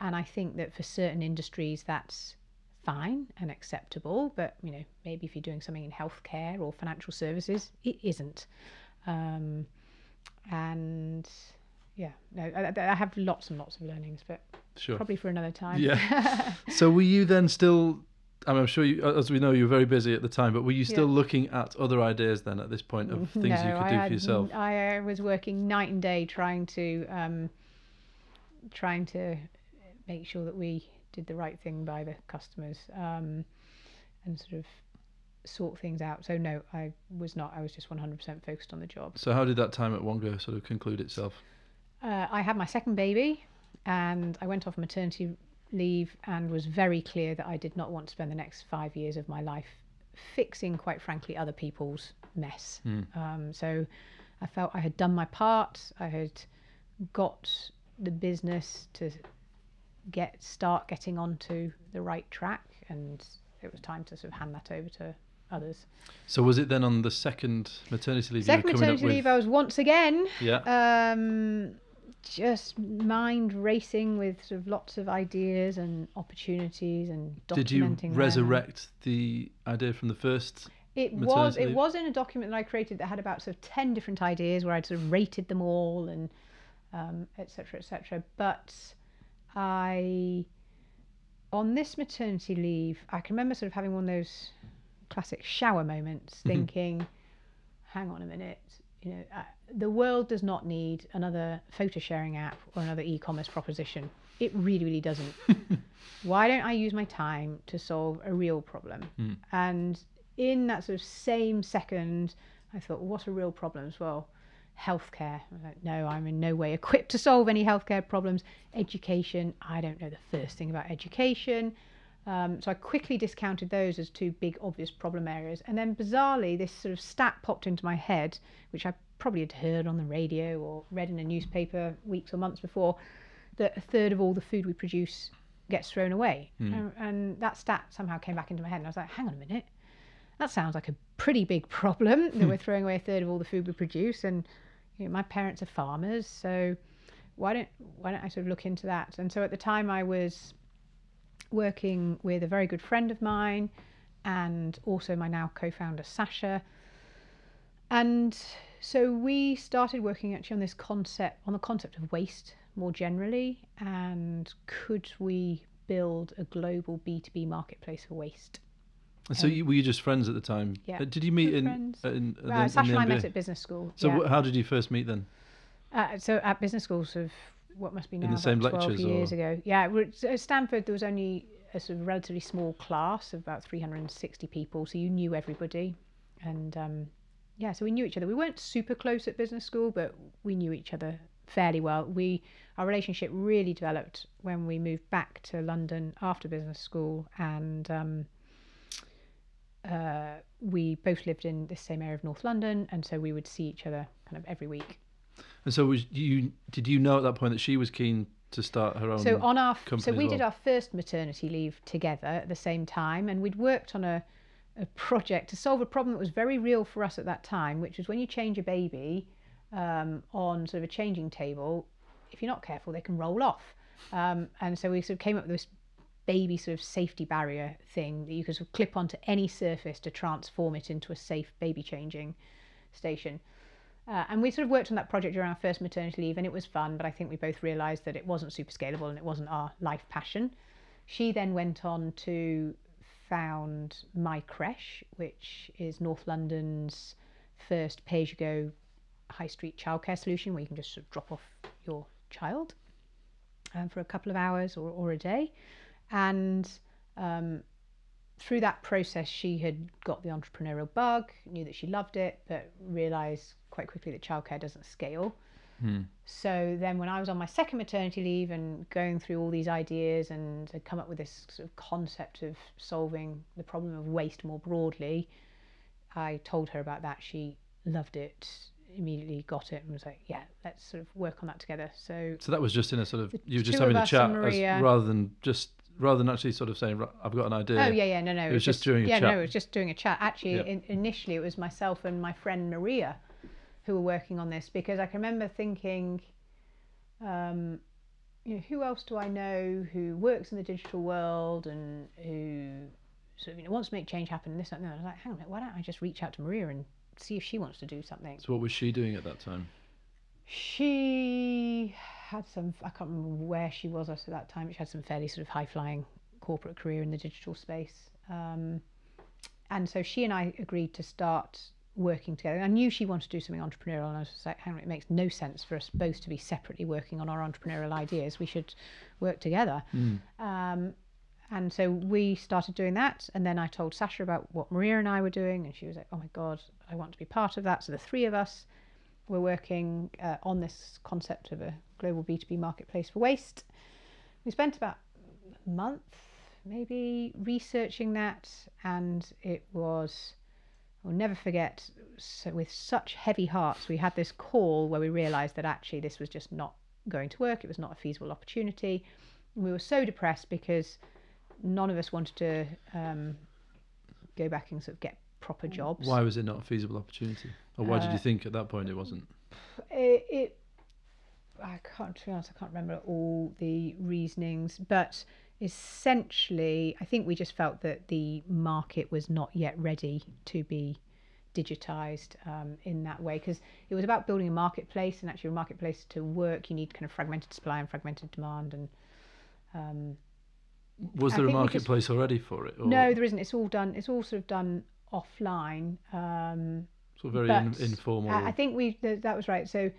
and I think that for certain industries that's fine and acceptable. But you know maybe if you're doing something in healthcare or financial services, it isn't. Um, and yeah, no, I, I have lots and lots of learnings, but Sure. probably for another time. Yeah. so, were you then still? I mean, I'm sure you, as we know, you were very busy at the time, but were you still Yeah. looking at other ideas then at this point of things you could I do had for yourself? I was working night and day trying to um, trying to make sure that we did the right thing by the customers um, and sort of sort things out. So no, I was not. I was just 100% focused on the job. So, how did that time at Wonga sort of conclude itself? Uh, I had my second baby, and I went off maternity leave and was very clear that I did not want to spend the next five years of my life fixing, quite frankly, other people's mess. Um, so I felt I had done my part. I had got the business to get start getting onto the right track, and it was time to sort of hand that over to others. So, was it then on the second maternity leave Second maternity up with? leave, I was once again yeah. um, just mind racing with sort of lots of ideas and opportunities and documenting. Did you them. resurrect the idea from the first? It was. It was in a document that I created that had about sort of ten different ideas where I'd sort of rated them all and um, et cetera, et cetera. But I, on this maternity leave, I can remember sort of having one of those classic shower moments, Mm-hmm. thinking, "Hang on a minute." You know, uh, the world does not need another photo sharing app or another e-commerce proposition. It really, really doesn't. Why don't I use my time to solve a real problem? Hmm. And in that sort of same second, I thought, well, what are real problems? Well, healthcare. I like, no, I'm in no way equipped to solve any healthcare problems. Education. I don't know the first thing about education. Um, so I quickly discounted those as two big obvious problem areas. And then bizarrely, this sort of stat popped into my head, which I probably had heard on the radio or read in a newspaper weeks or months before, that a third of all the food we produce gets thrown away. And, and that stat somehow came back into my head. And I was like, hang on a minute. That sounds like a pretty big problem that we're throwing away a third of all the food we produce. And you know, my parents are farmers, so why don't why don't I sort of look into that? And so at the time, I was working with a very good friend of mine and also my now co-founder Saasha. And so we started working actually on this concept on the concept of waste more generally and could we build a global B2B marketplace for waste? And so, you, were you just friends at the time? Yeah. Uh, Did you meet in, friends. uh, in, uh, in Saasha the and I met at business school. So, yeah. how did you first meet then? Uh, so at business school, sort of what must be now the about same 12 lectures, years or- ago. Yeah, at Stanford there was only a sort of relatively small class of about 360 people, so you knew everybody, and um, yeah, so we knew each other. We weren't super close at business school, but we knew each other fairly well. We our relationship really developed when we moved back to London after business school, and um, uh, we both lived in the same area of North London, and so we would see each other kind of every week. And so, was you? Did you know at that point that she was keen to start her own. So on our so we did our first maternity leave together at the same time, and we'd worked on a a project to solve a problem that was very real for us at that time, which was when you change a baby um, on sort of a changing table, if you're not careful, they can roll off. Um, and so we sort of came up with this baby sort of safety barrier thing that you could sort of clip onto any surface to transform it into a safe baby changing station. Uh, and we sort of worked on that project during our first maternity leave, and it was fun. But I think we both realised that it wasn't super scalable and it wasn't our life passion. She then went on to found My Creche, which is North London's first pay-as-you-go high street childcare solution, where you can just sort of drop off your child um, for a couple of hours or, or a day. And um, through that process, she had got the entrepreneurial bug, knew that she loved it, but realised quite quickly that childcare doesn't scale. Hmm. So then, when I was on my second maternity leave and going through all these ideas and had come up with this sort of concept of solving the problem of waste more broadly, I told her about that. She loved it, immediately got it, and was like, "Yeah, let's sort of work on that together." So So that was just in a sort of you were just having a chat as, rather than just rather than actually sort of saying I've got an idea. Oh yeah, yeah, no, no. It was just during a yeah, chat. no, it was just doing a chat. Actually, in, initially it was myself and my friend Maria who were working on this because I can remember thinking, um, you know, who else do I know who works in the digital world and who sort of you know wants to make change happen and this and that. And I was like, hang on, a minute, why don't I just reach out to Maria and see if she wants to do something? So what was she doing at that time? She had some, I can't remember where she was at that time, but she had some fairly sort of high flying corporate career in the digital space. Um, and so she and I agreed to start working together. I knew she wanted to do something entrepreneurial, and I was like, hang on, it makes no sense for us both to be separately working on our entrepreneurial ideas. We should work together. Hmm. Um, and so we started doing that. And then I told Saasha about what Maria and I were doing, and she was like, oh my God, I want to be part of that. So the three of us were working uh, on this concept of a global B2B marketplace for waste. We spent about a month maybe researching that, and it was, I'll never forget, so with such heavy hearts, we had this call where we realised that actually this was just not going to work, it was not a feasible opportunity. And we were so depressed because none of us wanted to um, go back and sort of get proper jobs. Why was it not a feasible opportunity? Or why did Uh, you think at that point it wasn't? it, it I can't to be honest, I can't remember all the reasonings, but essentially, I think we just felt that the market was not yet ready to be digitized um, in that way because it was about building a marketplace and actually a marketplace to work you need kind of fragmented supply and fragmented demand and um, Was there a we just- marketplace already for it? Or no there isn't it's all done it's all sort of done offline um, of very in, informal. I I think we th- that was right. So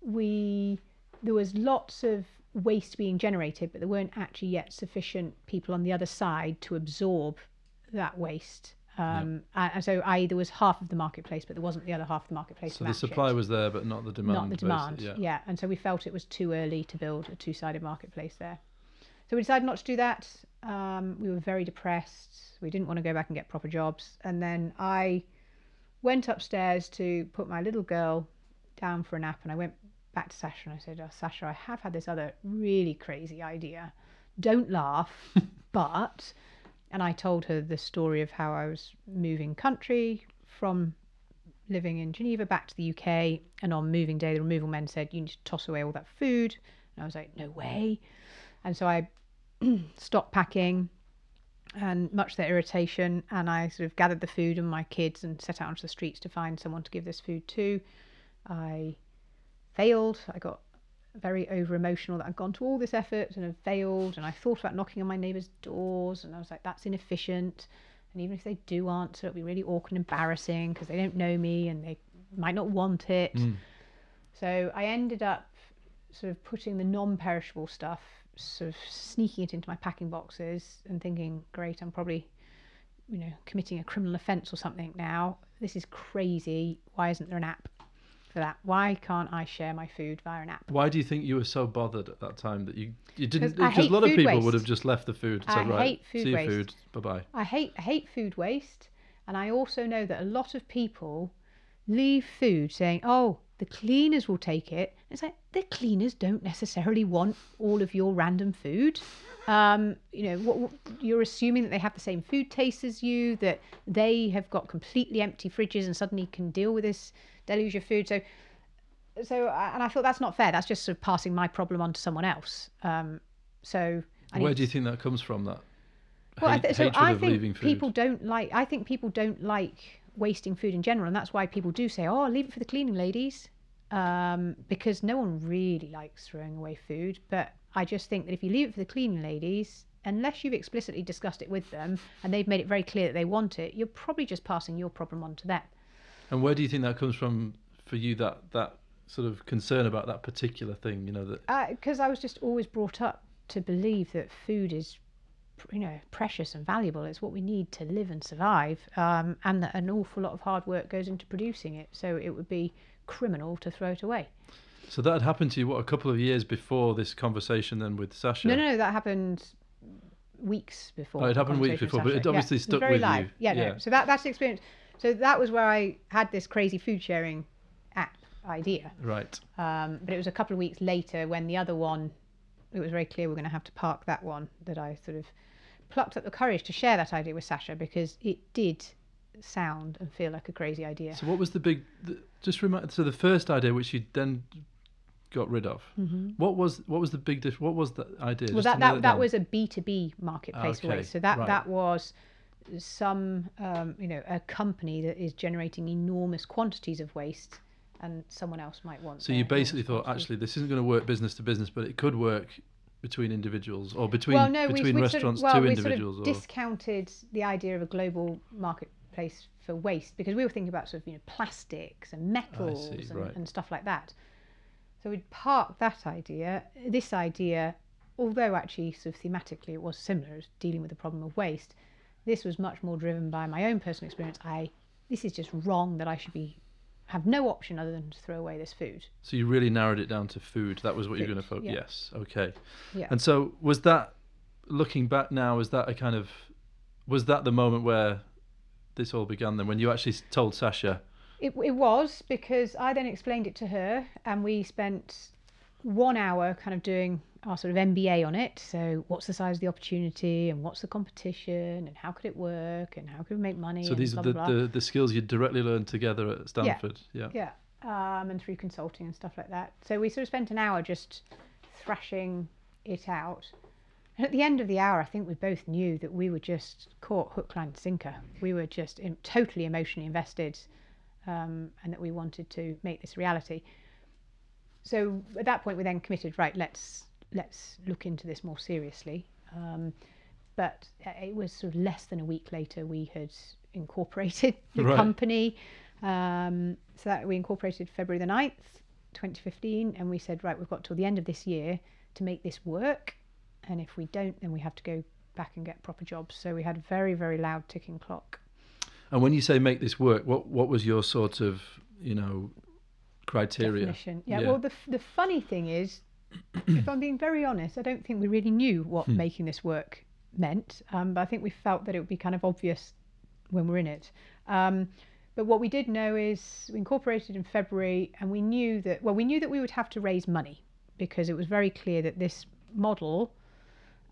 we there was lots of waste being generated, but there weren't actually yet sufficient people on the other side to absorb that waste. Um, and, and so, i.e., there was half of the marketplace, but there wasn't the other half of the marketplace. so the supply it. was there, but not the demand. not the demand. basically, Yeah. and so we felt it was too early to build a two-sided marketplace there. So we decided not to do that. Um, we were very depressed. We didn't want to go back and get proper jobs. And then I went upstairs to put my little girl down for a nap, and I went back to Saasha and I said, oh, "Saasha, I have had this other really crazy idea. Don't laugh, but." And I told her the story of how I was moving country from living in Geneva back to the UK. And on moving day, the removal men said, You need to toss away all that food. And I was like, No way. And so I stopped packing, and much their irritation, and I sort of gathered the food and my kids and set out onto the streets to find someone to give this food to. I failed. I got very over emotional that I'd gone to all this effort and have failed. And I thought about knocking on my neighbours' doors, and I was like, that's inefficient. And even if they do answer, it'll be really awkward and embarrassing because they don't know me and they might not want it. Mm. So I ended up sort of putting the non perishable stuff, sort of sneaking it into my packing boxes and thinking, great, I'm probably, you know, committing a criminal offence or something now. This is crazy. Why isn't there an app for that? Why can't I share my food via an app? Why do you think you were so bothered at that time that you you didn't? 'Cause Because a lot of people would have just left the food and I said, "Right, hate food see waste. food, bye bye." I hate I hate food waste, and I also know that a lot of people leave food saying, "Oh, The cleaners will take it. It's like the cleaners don't necessarily want all of your random food. Um, you know, what, what, you're assuming that they have the same food taste as you, that they have got completely empty fridges and suddenly can deal with this deluge of food. So, so, uh, and I thought that's not fair. That's just sort of passing my problem on to someone else. Um, so, I Where need do you think that comes from? That well, I th- so I think people don't like. I think people don't like wasting food in general, and that's why people do say, "Oh, leave it for the cleaning ladies," um, because no one really likes throwing away food. But I just think that if you leave it for the cleaning ladies, unless you've explicitly discussed it with them and they've made it very clear that they want it, you're probably just passing your problem on to them. And where do you think that comes from for you? That that sort of concern about that particular thing. You know that Because I was just always brought up to believe that food is, you know, precious and valuable. It's what we need to live and survive, um, and that an awful lot of hard work goes into producing it. So it would be criminal to throw it away. so that had happened to you what a couple of years before this conversation then with Saasha. No, no, no, that happened weeks before. Oh, it happened weeks before, but it obviously yeah, stuck was very with you. live. Yeah, no. Yeah. So that that's the experience. So that was where I had this crazy food sharing app idea. Right. Um, but it was a couple of weeks later when the other one, it was very clear we're going to have to park that one, that I sort of plucked up the courage to share that idea with Saasha because it did sound and feel like a crazy idea. So what was the big? The, just remind. So the first idea, which you then got rid of. Mm-hmm. What was what was the big diff? What was the idea? Well, Just that, to that, that was a B2B marketplace for Okay. So that, right. that was some, um, you know, a company that is generating enormous quantities of waste and someone else might want. So you basically thought, quantities. actually, this isn't going to work business to business, but it could work between individuals or between well, no, we, between we restaurants sort of, well, to we individuals. sort of or discounted the idea of a global marketplace for waste because we were thinking about sort of you know plastics and metals and, right. and stuff like that. So we'd parked that idea. This idea, although actually sort of thematically it was similar, as dealing with the problem of waste. This was much more driven by my own personal experience. I this is just wrong that I should be have no option other than to throw away this food. so you really narrowed it down to food. That was what you're going to focus. yeah. Yes. Okay. Yeah. And so was that looking back now? Was that a kind of was that the moment where this all began? Then when you actually told Saasha, It, it was because I then explained it to her, and we spent one hour kind of doing our sort of MBA on it. So, what's the size of the opportunity, and what's the competition, and how could it work, and how could we make money? so these blah, are the, blah, blah. the the skills you directly learned together at Stanford. Yeah. yeah, um, and through consulting and stuff like that. So we sort of spent an hour just thrashing it out. And at the end of the hour, I think we both knew that we were just caught hook, line, and sinker. We were just in, totally emotionally invested, um, and that we wanted to make this reality. So at that point, we then committed. Right, let's let's look into this more seriously. Um, but uh, it was sort of less than a week later we had incorporated the Right. company. Um, so that we incorporated February the 9th, 2015, and we said, right, we've got till the end of this year to make this work. And if we don't, then we have to go back and get proper jobs. So we had a very, very loud ticking clock. And when you say make this work, what what was your sort of you know criteria? definition. Yeah, Yeah. Well, the the funny thing is, if I'm being very honest, I don't think we really knew what Hmm. making this work meant. Um, but I think we felt that it would be kind of obvious when we're in it. Um, but what we did know is we incorporated in February, and we knew that well, we knew that we would have to raise money because it was very clear that this model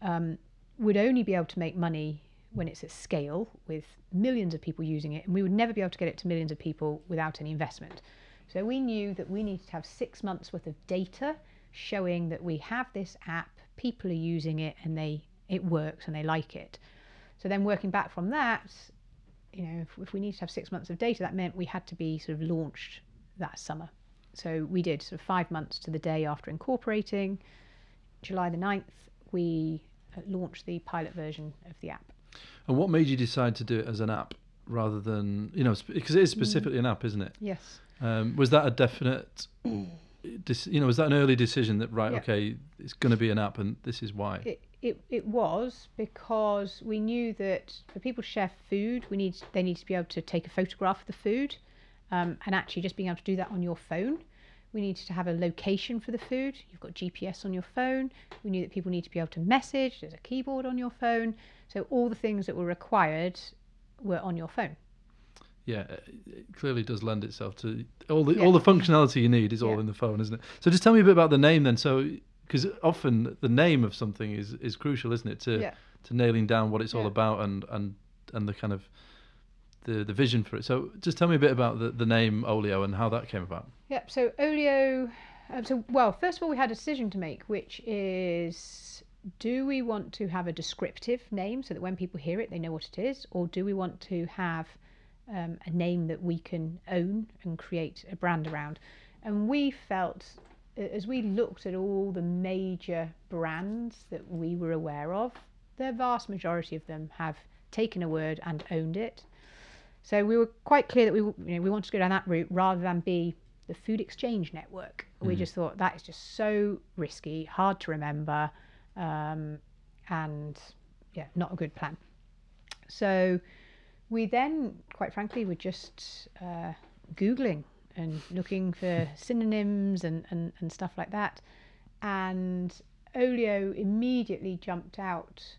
um, would only be able to make money when it's at scale with millions of people using it, and we would never be able to get it to millions of people without any investment. So we knew that we needed to have six months worth of data showing that we have this app, people are using it, and they it works and they like it. So then working back from that, you know, if, if we need to have six months of data, that meant we had to be sort of launched that summer. So we did sort of five months to the day after incorporating. July the 9th, we uh, launched the pilot version of the app. And what made you decide to do it as an app rather than you know because it is Mm. specifically an app, isn't it? Yes. Um, was that a definite? You know, was that an early decision that right? Yeah. Okay, it's going to be an app, and this is why. It, it, it was because we knew that for people share food, we need they need to be able to take a photograph of the food, um, and actually just being able to do that on your phone. We needed to have a location for the food. You've got GPS on your phone. We knew that people need to be able to message. There's a keyboard on your phone. So all the things that were required were on your phone. Yeah, it clearly does lend itself to all the Yeah. all the functionality you need is all Yeah. in the phone, isn't it? So just tell me a bit about the name then. So because often the name of something is is crucial, isn't it, to Yeah. to nailing down what it's all about and and and the kind of the the vision for it. So just tell me a bit about the the name Olio and how that came about. Yep. So Olio. Um, so well, first of all, we had a decision to make, which is: do we want to have a descriptive name so that when people hear it, they know what it is, or do we want to have um, a name that we can own and create a brand around? And we felt, as we looked at all the major brands that we were aware of, the vast majority of them have taken a word and owned it. So we were quite clear that we you know we wanted to go down that route rather than be the food exchange network. We just thought that is just so risky, hard to remember, um, and yeah, not a good plan. So we then, quite frankly, were just uh, googling and looking for synonyms and, and, and stuff like that, and Olio immediately jumped out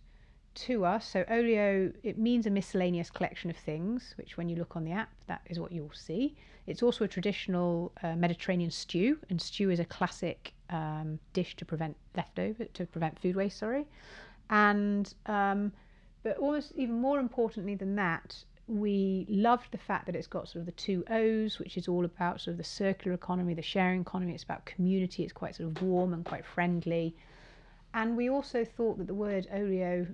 to us. So Olio, it means a miscellaneous collection of things, which when you look on the app, that is what you'll see. It's also a traditional uh, Mediterranean stew, and stew is a classic um, dish to prevent leftover, to prevent food waste. Sorry, and um, but almost even more importantly than that, we loved the fact that it's got sort of the two O's, which is all about sort of the circular economy, the sharing economy. It's about community. It's quite sort of warm and quite friendly. And we also thought that the word Olio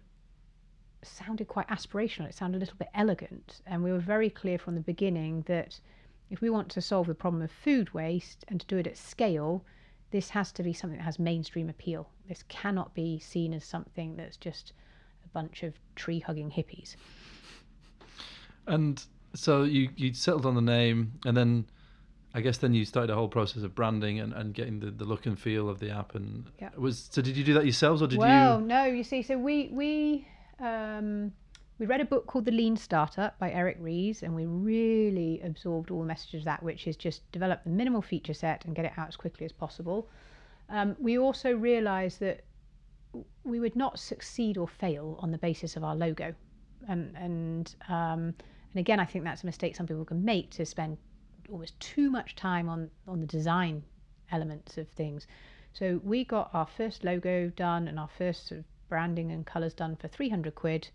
sounded quite aspirational. It sounded a little bit elegant. And we were very clear from the beginning that if we want to solve the problem of food waste and to do it at scale, this has to be something that has mainstream appeal. This cannot be seen as something that's just bunch of tree hugging hippies. And so you you settled on the name, and then I guess then you started a whole process of branding and, and getting the, the look and feel of the app. And Yeah. was so did you do that yourselves or did well, you? no, you see, so we we um, we read a book called The Lean Startup by Eric Ries, and we really absorbed all the messages of that, which is just develop the minimal feature set and get it out as quickly as possible. Um, we also realised that we would not succeed or fail on the basis of our logo, and and um, and again, I think that's a mistake some people can make to spend almost too much time on on the design elements of things. So we got our first logo done and our first sort of branding and colours done for 300 quid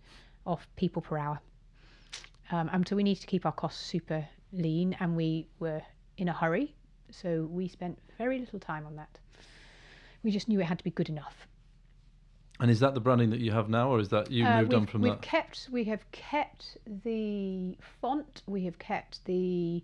off people per hour. Um, and so we needed to keep our costs super lean and we were in a hurry. So we spent very little time on that. We just knew it had to be good enough. And is that the branding that you have now, or is that you Uh, moved on from we've that? kept we have kept the font we have kept the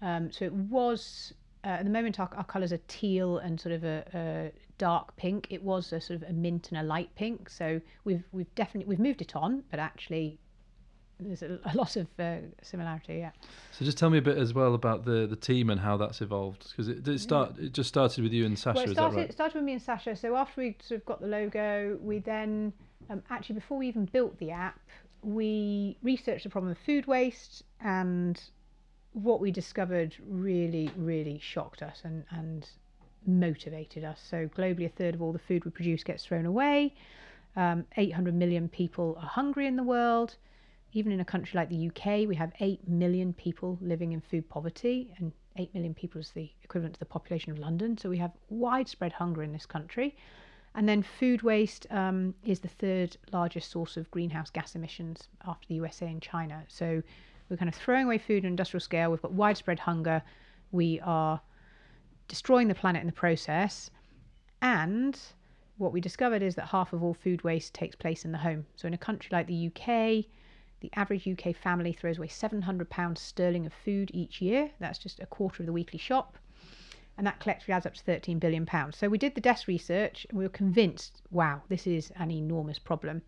um, so it was uh, at the moment our, our colors are teal and sort of a, a dark pink it was a sort of a mint and a light pink so we've we've definitely we've moved it on but actually there's a, a lot of uh, similarity yeah So just tell me a bit as well about the the team and how that's evolved because it did it start. It just started with you and Saasha. Well, it started, right? it started with me and Saasha. So after we sort of got the logo, we then um, actually before we even built the app, we researched the problem of food waste, and what we discovered really, really shocked us and and motivated us. So globally, a third of all the food we produce gets thrown away. Um, 800 million people are hungry in the world. Even in a country like the UK, we have 8 million people living in food poverty, and 8 million people is the equivalent to the population of London. So we have widespread hunger in this country. And then food waste um, is the third largest source of greenhouse gas emissions after the USA and China. So we're kind of throwing away food on an industrial scale. We've got widespread hunger. We are destroying the planet in the process. And what we discovered is that half of all food waste takes place in the home. So in a country like the UK, the average UK family throws away £700 sterling of food each year. That's just a quarter of the weekly shop. And that collectively adds up to £13 billion. So we did the desk research and we were convinced wow, this is an enormous problem.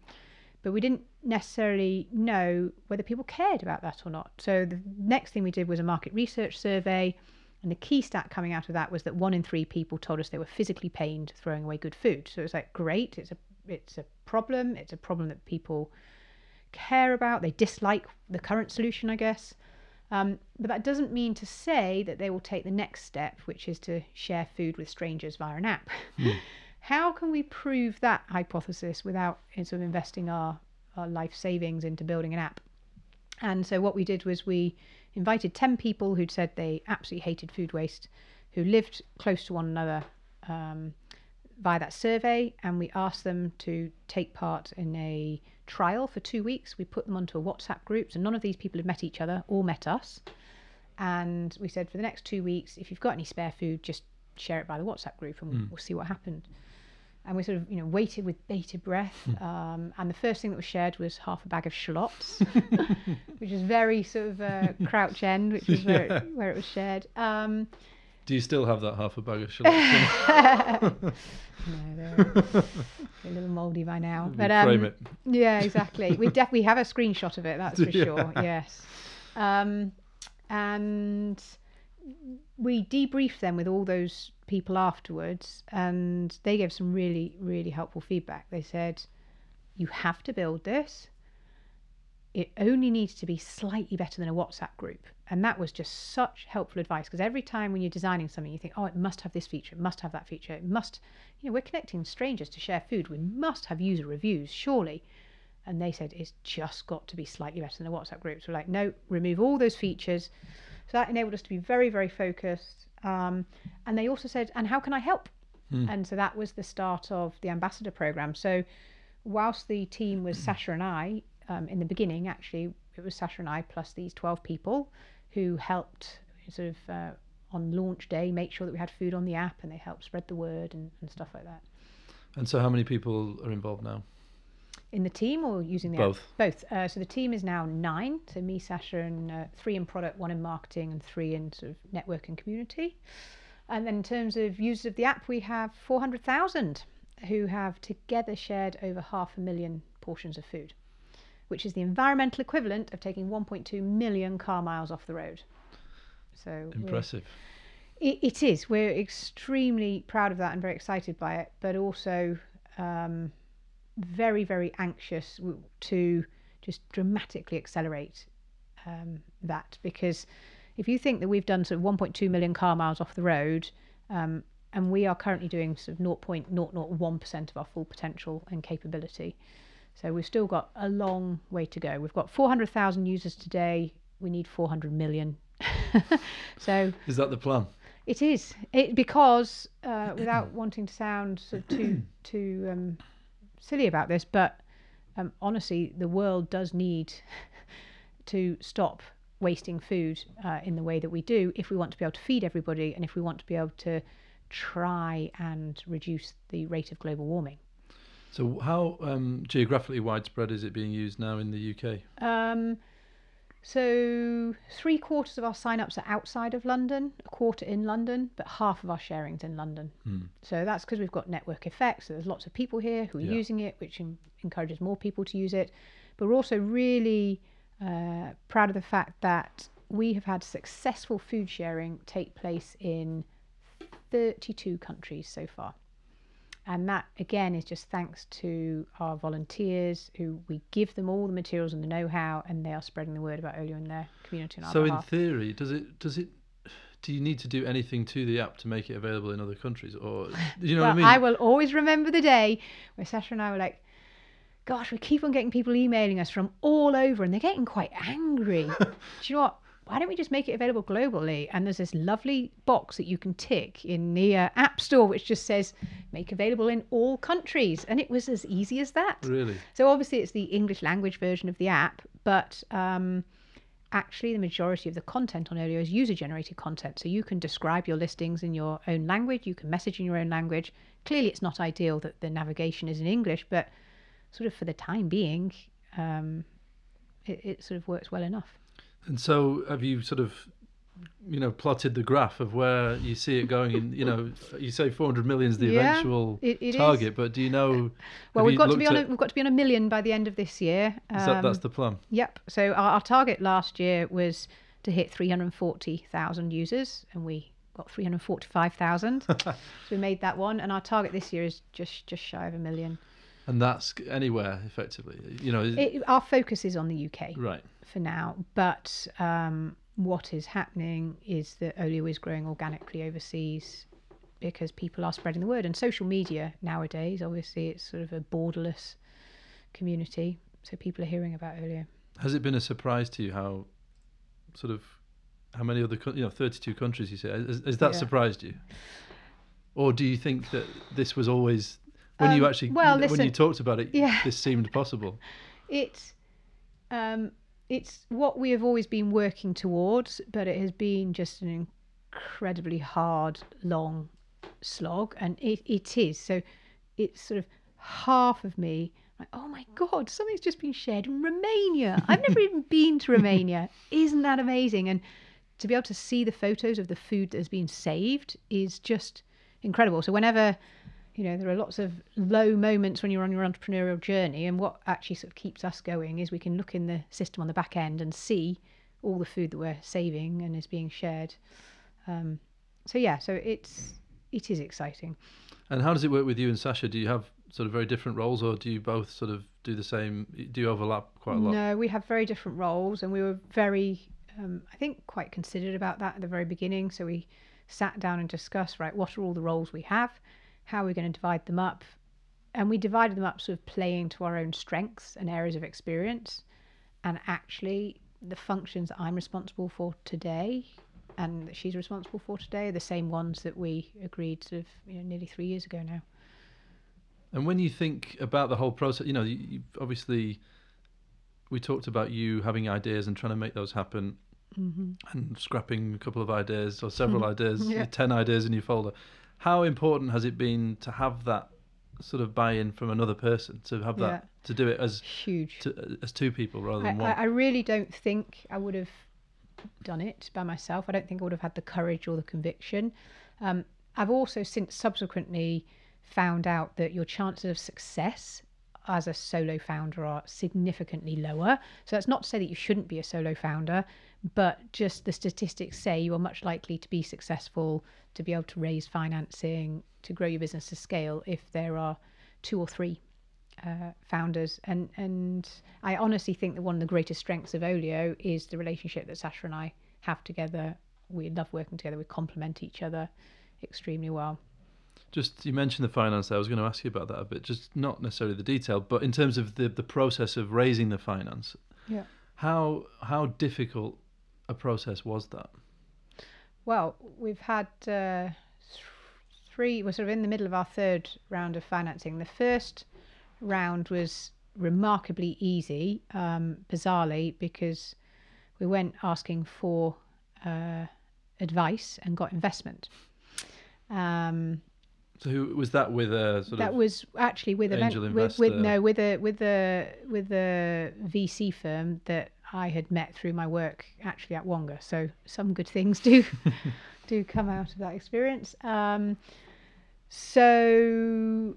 But we didn't necessarily know whether people cared about that or not. So the next thing we did was a market research survey. And the key stat coming out of that was that one in three people told us they were physically pained throwing away good food. So it's like great, it's a it's a problem. It's a problem that people care about. They dislike the current solution, I guess. Um, but that doesn't mean to say that they will take the next step, which is to share food with strangers via an app. How can we prove that hypothesis without uh, sort of investing our, our life savings into building an app? And so what we did was we invited 10 people who'd said they absolutely hated food waste, who lived close to one another um, via that survey, and we asked them to take part in a trial for two weeks. We put them onto a WhatsApp group, so none of these people had met each other, all met us. And we said, for the next two weeks, if you've got any spare food, just share it by the WhatsApp group and Mm. we'll see what happened. And we sort of, you know, waited with bated breath. Um, and the first thing that was shared was half a bag of shallots, which is very sort of uh, Crouch End, which is where, Yeah. it, where it was shared. Um, Do you still have that half a bag of shallots? no, they're a little mouldy by now. We But um, frame it. Yeah, exactly. We definitely have a screenshot of it. That's for Yeah. sure. Yes. Um, and we debriefed them with all those people afterwards, and they gave some really, really helpful feedback. They said, "You have to build this. It only needs to be slightly better than a WhatsApp group." And that was just such helpful advice because every time when you're designing something, you think, "Oh, it must have this feature. It must have that feature. It must." You know, we're connecting strangers to share food. We must have user reviews, surely. And they said it's just got to be slightly better than the WhatsApp groups. We're like, no, remove all those features. So that enabled us to be very, very focused. Um, and they also said, and how can I help? Hmm. And so that was the start of the ambassador program. So whilst the team was Saasha and I, um, in the beginning, actually, it was Saasha and I plus these 12 people who helped sort of uh, on launch day make sure that we had food on the app and they helped spread the word and, and stuff like that. And so, how many people are involved now? In the team or using the app? Both. Both. Uh, so the team is now nine. So me, Saasha, and uh, three in product, one in marketing, and three in sort of network and community. And then in terms of users of the app, we have 400,000 who have together shared over half a million portions of food, which is the environmental equivalent of taking 1.2 million car miles off the road. So Impressive. it, it is. We're extremely proud of that and very excited by it, but also um, very, very anxious to just dramatically accelerate um, that because if you think that we've done sort of 1.2 million car miles off the road, um, and we are currently doing sort of 0.001% of our full potential and capability. So we've still got a long way to go. We've got 400,000 users today. We need 400 million. so Is that the plan? it is it because uh, without wanting to sound sort of too too um, silly about this, but um, honestly, the world does need to stop wasting food uh, in the way that we do if we want to be able to feed everybody and if we want to be able to try and reduce the rate of global warming. So, how um, geographically widespread is it being used now in the UK? Um, so three quarters of our sign-ups are outside of London, a quarter in London, but half of our sharing's in London. Hmm. So that's because we've got network effects. So there's lots of people here who are Yeah. using it, which en- encourages more people to use it. But we're also really uh, proud of the fact that we have had successful food sharing take place in 32 countries so far. And that again is just thanks to our volunteers who we give them all the materials and the know-how, and they are spreading the word about Olio in their community So, in theory, does it does it do you need to do anything to the app to make it available in other countries, or you know well, what I mean? will always remember the day where Saasha and I were like, "Gosh, we keep on getting people emailing us from all over, and they're getting quite angry. Do you know what? Why don't we just make it available globally?" And there's this lovely box that you can tick in the uh, App Store, which just says "Make available in all countries," and it was as easy as that. really? So obviously it's the English language version of the app, but um, actually the majority of the content on Olio is user-generated content. So you can describe your listings in your own language, you can message in your own language. Clearly, it's not ideal that the navigation is in English, but sort of for the time being, um, it, it sort of works well enough. And so, have you sort of, you know, plotted the graph of where you see it going? In you know, you say 400 million is the Yeah, eventual it- it is. target, but do you know? Well, we've got to be on at- a, we've got to be on a million by the end of this year. Is that, that's Um, the plan. Yep. So our, our target last year was to hit 340,000 users, and we got 345,000. so we made that one, and our target this year is just just shy of a million. And that's anywhere effectively. You know, It, our focus is on the UK right. For now, but um, what is happening is that Olio is growing organically overseas because people are spreading the word, and social media nowadays, obviously, it's sort of a borderless community, so people are hearing about Olio. Has it been a surprise to you how sort of how many other, you know, 32 countries you say. Has, has that Yeah. surprised you? Or do you think that this was always, when you Um, actually, well, when you talked about it, yeah. this seemed possible? It's um, it's what we have always been working towards, but it has been just an incredibly hard, long slog, and it, it is. So it's sort of half of me like, oh my god, something's just been shared in Romania. I've never even been to Romania. Isn't that amazing? And to be able to see the photos of the food that has been saved is just incredible. So whenever you know there are lots of low moments when you're on your entrepreneurial journey and what actually sort of keeps us going is we can look in the system on the back end and see all the food that we're saving and is being shared um, so yeah so it's it is exciting And how does it work with you and Saasha? Do you have sort of very different roles, or do you both sort of do the same? Do you overlap quite a lot? no we have very different roles and we were very um, i think quite considered about that at the very beginning so we sat down and discussed right what are all the roles we have how are we going to divide them up and we divided them up sort of playing to our own strengths and areas of experience and actually the functions that i'm responsible for today and that she's responsible for today are the same ones that we agreed sort of you know nearly three years ago now And when you think about the whole process, you know, you, you obviously we talked about you having ideas and trying to make those happen, mm-hmm. and scrapping a couple of ideas or several ideas, Yeah. ten ideas in your folder. How important has it been to have that sort of buy-in from another person to have that Yeah. to do it as huge to, as two people rather than I, one? I really don't think I would have done it by myself. I don't think I would have had the courage or the conviction. Um, I've also since subsequently found out that your chances of success as a solo founder are significantly lower. So that's not to say that you shouldn't be a solo founder, but just the statistics say you are much likely to be successful, to be able to raise financing, to grow your business to scale if there are two or three uh, founders and and I honestly think that one of the greatest strengths of Olio is the relationship that Saasha and I have together. We love working together. We complement each other extremely well. Just you mentioned the finance. there. I was going to ask you about that a bit. Just not necessarily the detail, but in terms of the the process of raising the finance. Yeah. How how difficult a process was that? Well, we've had uh, three. We're sort of in the middle of our third round of financing. The first round was remarkably easy, um, bizarrely, because we went asking for uh, advice and got investment. Um, So who was that with a sort of that of was actually with angel with, with investor? no with a with a with a VC firm that I had met through my work actually at Wonga. So some good things do do come out of that experience. Um, so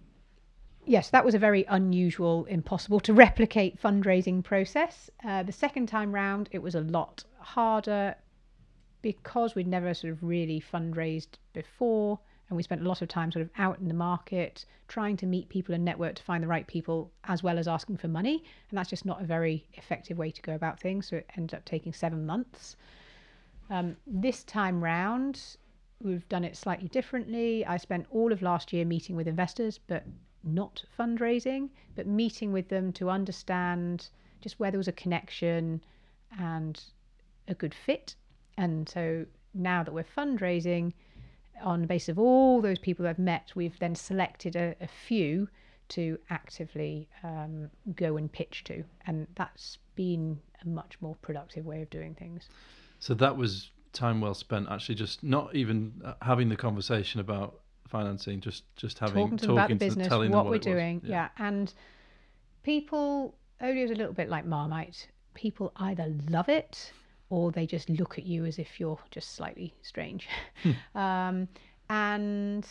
yes, that was a very unusual, impossible to replicate fundraising process. Uh, the second time round, it was a lot harder because we'd never sort of really fundraised before and we spent a lot of time sort of out in the market trying to meet people and network to find the right people as well as asking for money. And that's just not a very effective way to go about things so it ended up taking seven months. Um, this time round we've done it slightly differently. I spent all of last year meeting with investors but not fundraising but meeting with them to understand just where there was a connection and a good fit. And so now that we're fundraising on the basis of all those people I've met, we've then selected a, a few to actively um, go and pitch to. And that's been a much more productive way of doing things. So that was time well spent. Actually, just not even uh, having the conversation about financing, just just having talking to them about the business, what, we're what was. doing. Yeah. And people, Olio's a little bit like Marmite. People either love it or they just look at you as if you're just slightly strange. um, and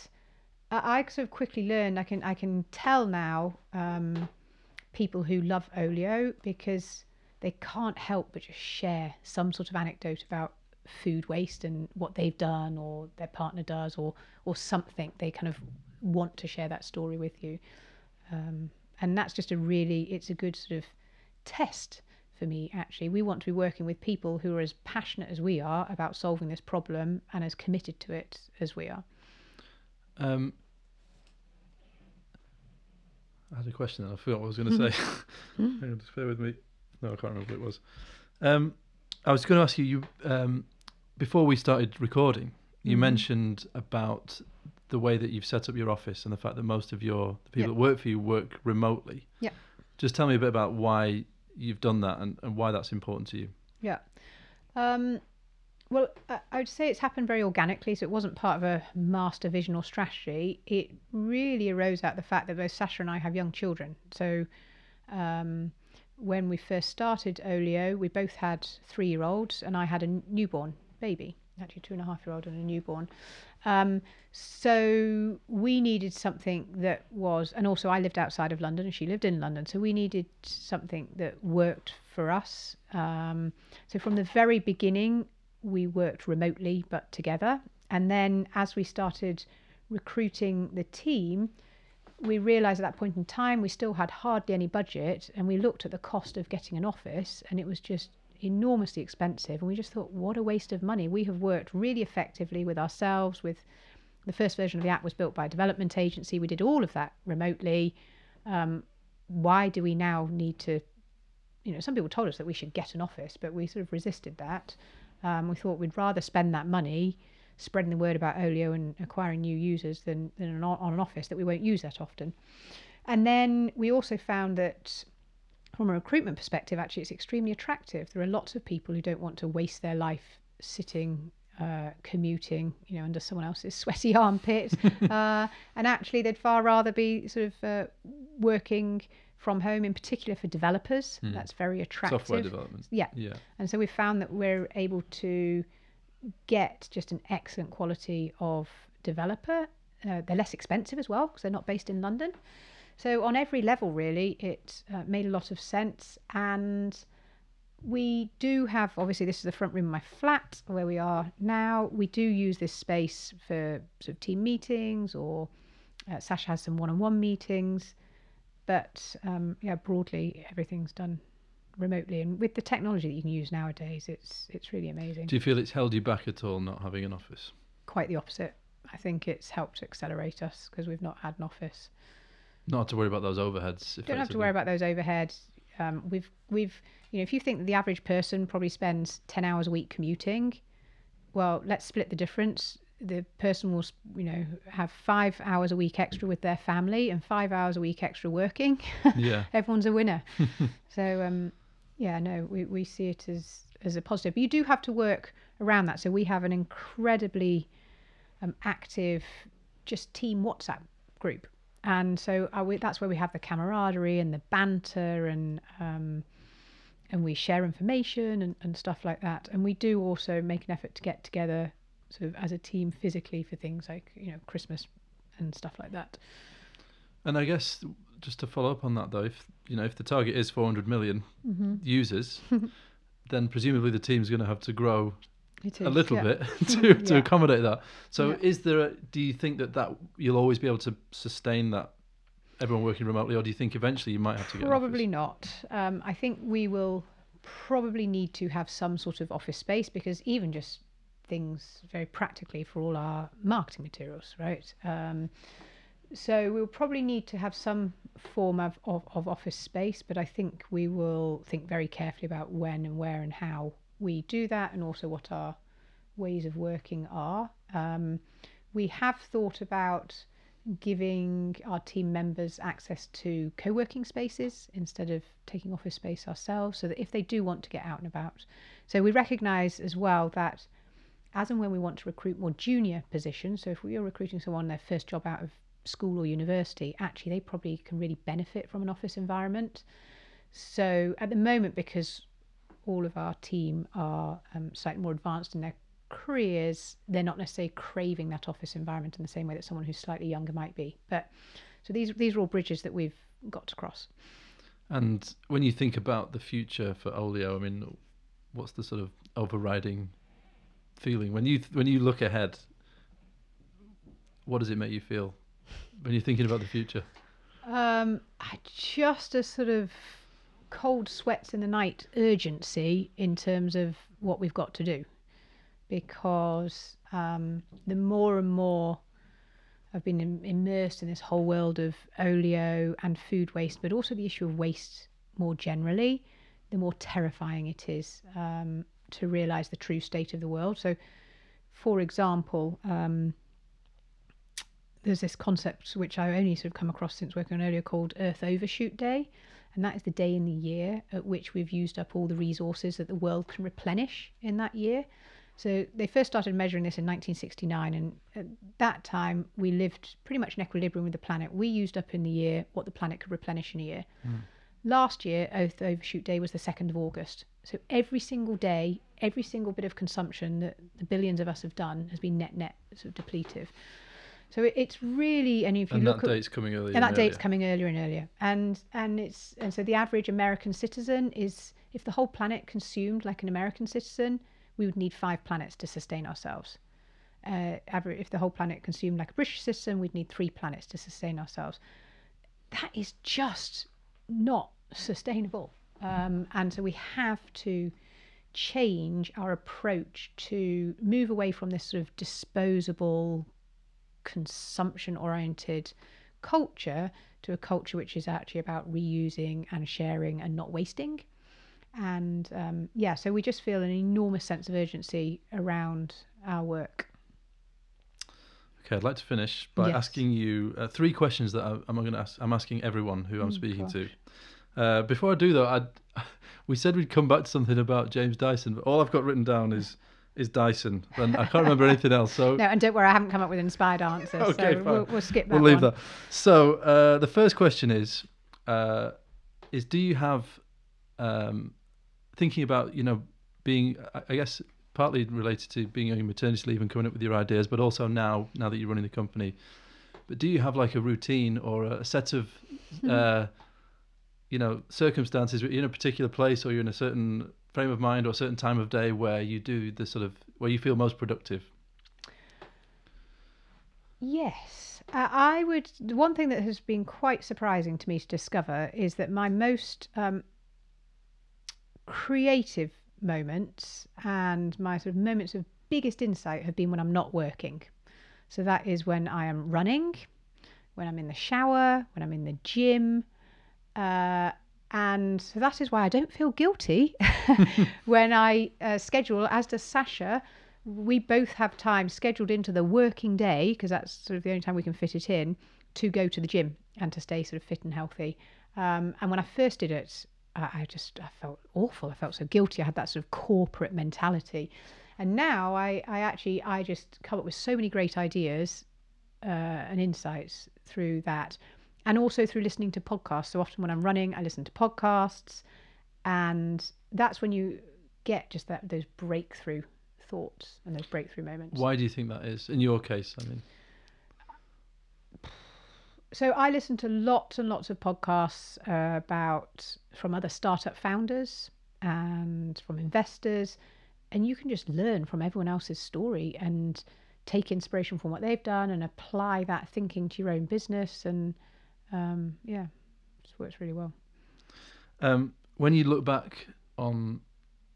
I, I sort of quickly learned I can I can tell now um, people who love Olio because they can't help but just share some sort of anecdote about food waste and what they've done or their partner does or or something. They kind of want to share that story with you. Um, and that's just a really it's a good sort of test for me actually we want to be working with people who are as passionate as we are about solving this problem and as committed to it as we are Um, I had a question and I forgot what I was going to say. Hang on, just bear with me. No, I can't remember what it was. Um, I was going to ask you. You um, before we started recording, you Mhm. mentioned about the way that you've set up your office and the fact that most of your the people Yeah. that work for you work remotely. Yeah. Just tell me a bit about why you've done that and, and why that's important to you. Yeah. Um, well, I, would say it's happened very organically, so it wasn't part of a master vision or strategy. It really arose out of the fact that both Saasha and I have young children. So um, when we first started Olio, we both had three year olds, and I had a newborn baby, actually, two and a half year old and a newborn. Um, so we needed something that was, and also I lived outside of London and she lived in London, so we needed something that worked for us. Um, so from the very beginning, we worked remotely but together. And then as we started recruiting the team, we realized at that point in time we still had hardly any budget and we looked at the cost of getting an office and it was just enormously expensive and we just thought what a waste of money. We have worked really effectively with ourselves with the first version of the app was built by a development agency. We did all of that remotely. Um, why do we now need to you know some people told us that we should get an office but we sort of resisted that. Um, we thought we'd rather spend that money spreading the word about Olio and acquiring new users than, than an, on an office that we won't use that often. And then we also found that from a recruitment perspective, actually, it's extremely attractive. There are lots of people who don't want to waste their life sitting, uh, commuting, you know, under someone else's sweaty armpit. uh, and actually, they'd far rather be sort of uh, working from home, in particular for developers. Hmm. That's very attractive. Software development. Yeah. Yeah. And so we found that we're able to get just an excellent quality of developer. Uh, they're less expensive as well because they're not based in London. So on every level, really, it uh, made a lot of sense. And we do have, obviously, this is the front room of my flat where we are now. We do use this space for sort of team meetings or uh, Saasha has some one-on-one meetings. But um, yeah, broadly, everything's done remotely and with the technology that you can use nowadays it's it's really amazing Do you feel it's held you back at all not having an office? quite the opposite i think it's helped accelerate us because we've not had an office Not to worry about those overheads. don't have to worry about those overheads um, we've we've you know if you think the average person probably spends 10 hours a week commuting well let's split the difference the person will you know have five hours a week extra with their family and five hours a week extra working Yeah. everyone's a winner. so um, yeah, no, we, we see it as as a positive. But you do have to work around that. So we have an incredibly um, active just team WhatsApp group, and so uh, we, that's where we have the camaraderie and the banter and um, and we share information and, and stuff like that. And we do also make an effort to get together sort of as a team physically for things like you know Christmas and stuff like that. And I guess just to follow up on that though, if you know if the target is 400 million Mm-hmm. users, then presumably the team's going to have to grow A little yeah. bit to, to Yeah. accommodate that. So Yeah. is there? A, do you think that that you'll always be able to sustain that? Everyone working remotely, or do you think eventually you might have to get? Probably not. Um, I think we will probably need to have some sort of office space because even just things very practically for all our marketing materials, right? Um, so we'll probably need to have some form of, of, of office space, but I think we will think very carefully about when and where and how we do that and also what our ways of working are. Um, we have thought about giving our team members access to co working spaces instead of taking office space ourselves so that if they do want to get out and about. So we recognise as well that as and when we want to recruit more junior positions, so if we are recruiting someone their first job out of school or university, actually they probably can really benefit from an office environment. So at the moment, because all of our team are um, slightly more advanced in their careers, they're not necessarily craving that office environment in the same way that someone who's slightly younger might be. But so these these are all bridges that we've got to cross. And when you think about the future for Olio, I mean, what's the sort of overriding feeling when you when you look ahead? What does it make you feel when you're thinking about the future? Um, I- just a sort of cold sweats in the night urgency in terms of what we've got to do, because um, the more and more I've been im- immersed in this whole world of Olio and food waste, but also the issue of waste more generally, the more terrifying it is. Um, to realize the true state of the world. So, for example, um, there's this concept which I only sort of come across since working on Olio called Earth Overshoot Day. And that is the day in the year at which we've used up all the resources that the world can replenish in that year. So they first started measuring this in 1969, and at that time we lived pretty much in equilibrium with the planet. We used up in the year what the planet could replenish in a year. Mm. Last year, Earth Overshoot Day was the 2nd of August. So every single day, every single bit of consumption that the billions of us have done has been net net sort of depletive. So it, it's really, and if you and look that at date's coming earlier. and that and date's earlier. coming earlier and earlier and and it's and so the average american citizen is if the whole planet consumed like an american citizen we would need five planets to sustain ourselves uh, if the whole planet consumed like a british citizen we'd need three planets to sustain ourselves that is just not sustainable um, and so we have to change our approach to move away from this sort of disposable consumption oriented culture to a culture which is actually about reusing and sharing and not wasting. And um, yeah, so we just feel an enormous sense of urgency around our work. Okay, I'd like to finish by Yes. asking you uh, three questions that I, I'm going to ask. I'm asking everyone who I'm Oh, speaking gosh. to. Uh, before I do though, I'd, we said we'd come back to something about James Dyson, but all I've got written down is is Dyson, and I can't remember anything else. So No, and don't worry, I haven't come up with inspired answers. Okay, so fine. we'll, we'll skip that. we'll leave one. that. So uh, the first question is, uh, is do you have um, thinking about you know being I- guess partly related to being on your maternity leave and coming up with your ideas, but also now now that you're running the company. But do you have like a routine or a set of uh, you know circumstances you're in a particular place or you're in a certain frame of mind or a certain time of day where you do the sort of where you feel most productive? Yes. Uh, I would. One thing that has been quite surprising to me to discover is that my most um, creative moments and my sort of moments of biggest insight have been when I'm not working. So that is when I am running, when I'm in the shower, when I'm in the gym. Uh, and so that is why I don't feel guilty when I uh, schedule, as does Saasha. We both have time scheduled into the working day because that's sort of the only time we can fit it in to go to the gym and to stay sort of fit and healthy. Um, and when I first did it, I, I just I felt awful. I felt so guilty. I had that sort of corporate mentality. And now I, I actually I just come up with so many great ideas uh, and insights through that, and also through listening to podcasts. So often when I'm running, I listen to podcasts, and that's when you get just that those breakthrough thoughts and those breakthrough moments. Why do you think that is in your case? I mean, so I listen to lots and lots of podcasts uh, about from other startup founders and from investors, and you can just learn from everyone else's story and take inspiration from what they've done and apply that thinking to your own business. And um, yeah, it works really well. Um, when you look back on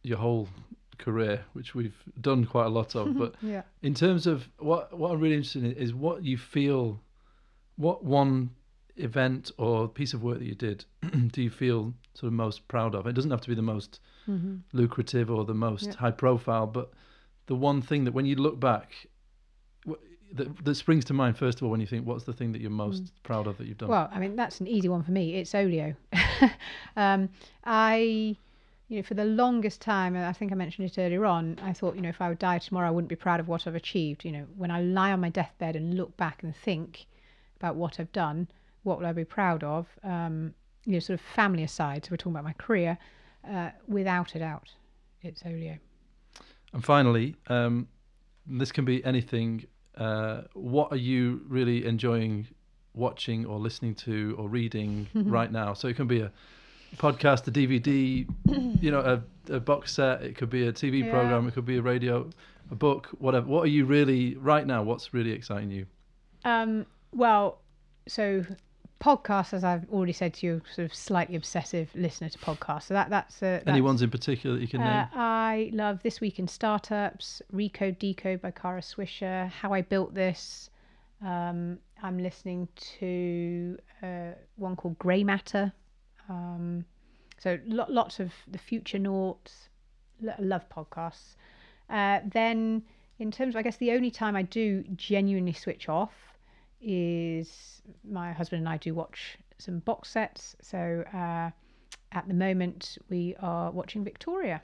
your whole career, which we've done quite a lot of, but Yeah. in terms of what what I'm really interested in is what you feel, what one event or piece of work that you did do you feel sort of most proud of? It doesn't have to be the most hmm lucrative or the most Yeah. high profile, but the one thing that when you look back, that, that springs to mind first of all when you think what's the thing that you're most proud of that you've done? Well, I mean, that's an easy one for me. It's Olio. um, I, you know, for the longest time, and I think I mentioned it earlier on, I thought, you know, if I would die tomorrow, I wouldn't be proud of what I've achieved. You know, when I lie on my deathbed and look back and think about what I've done, what will I be proud of? Um, you know, sort of family aside, so we're talking about my career, uh, without a doubt, it's Olio. And finally, um, this can be anything. Uh, what are you really enjoying watching or listening to or reading right now? So it can be a podcast, a DVD, you know, a, a box set. It could be a TV Yeah. program. It could be a radio, a book, whatever. What are you really right now? What's really exciting you? Um, well, so podcasts, as I've already said to you, sort of slightly obsessive listener to podcasts. So that that's, uh, that's Any ones in particular that you can Uh, name? I love This Week in Startups, Recode Decode by Kara Swisher, How I Built This. Um, I'm listening to uh, one called Grey Matter. Um, so lo- lots of the Future Noughts, L- love podcasts. Uh, then, in terms of, I guess, the only time I do genuinely switch off is my husband and I do watch some box sets. So, uh, at the moment, we are watching Victoria.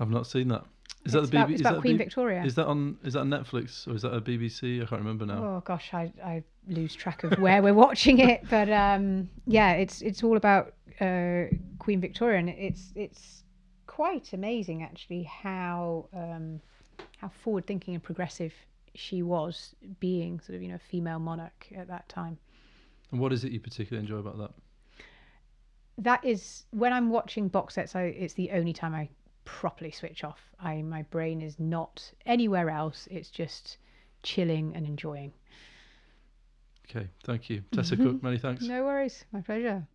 I've not seen that. Is it's that the about, BBC? it's about that Queen B- Victoria. Is that on? Is that on Netflix or is that a BBC? I can't remember now. Oh gosh, I, I lose track of where we're watching it, but um, yeah, it's it's all about uh, Queen Victoria, and it's it's quite amazing actually how um, how forward thinking and progressive she was, being sort of you know female monarch at that time. And what is it you particularly enjoy about that? That is when I'm watching box sets. I, it's the only time I properly switch off. I my brain is not anywhere else. It's just chilling and enjoying. Okay, thank you, Tessa Cook. Many thanks. No worries, my pleasure.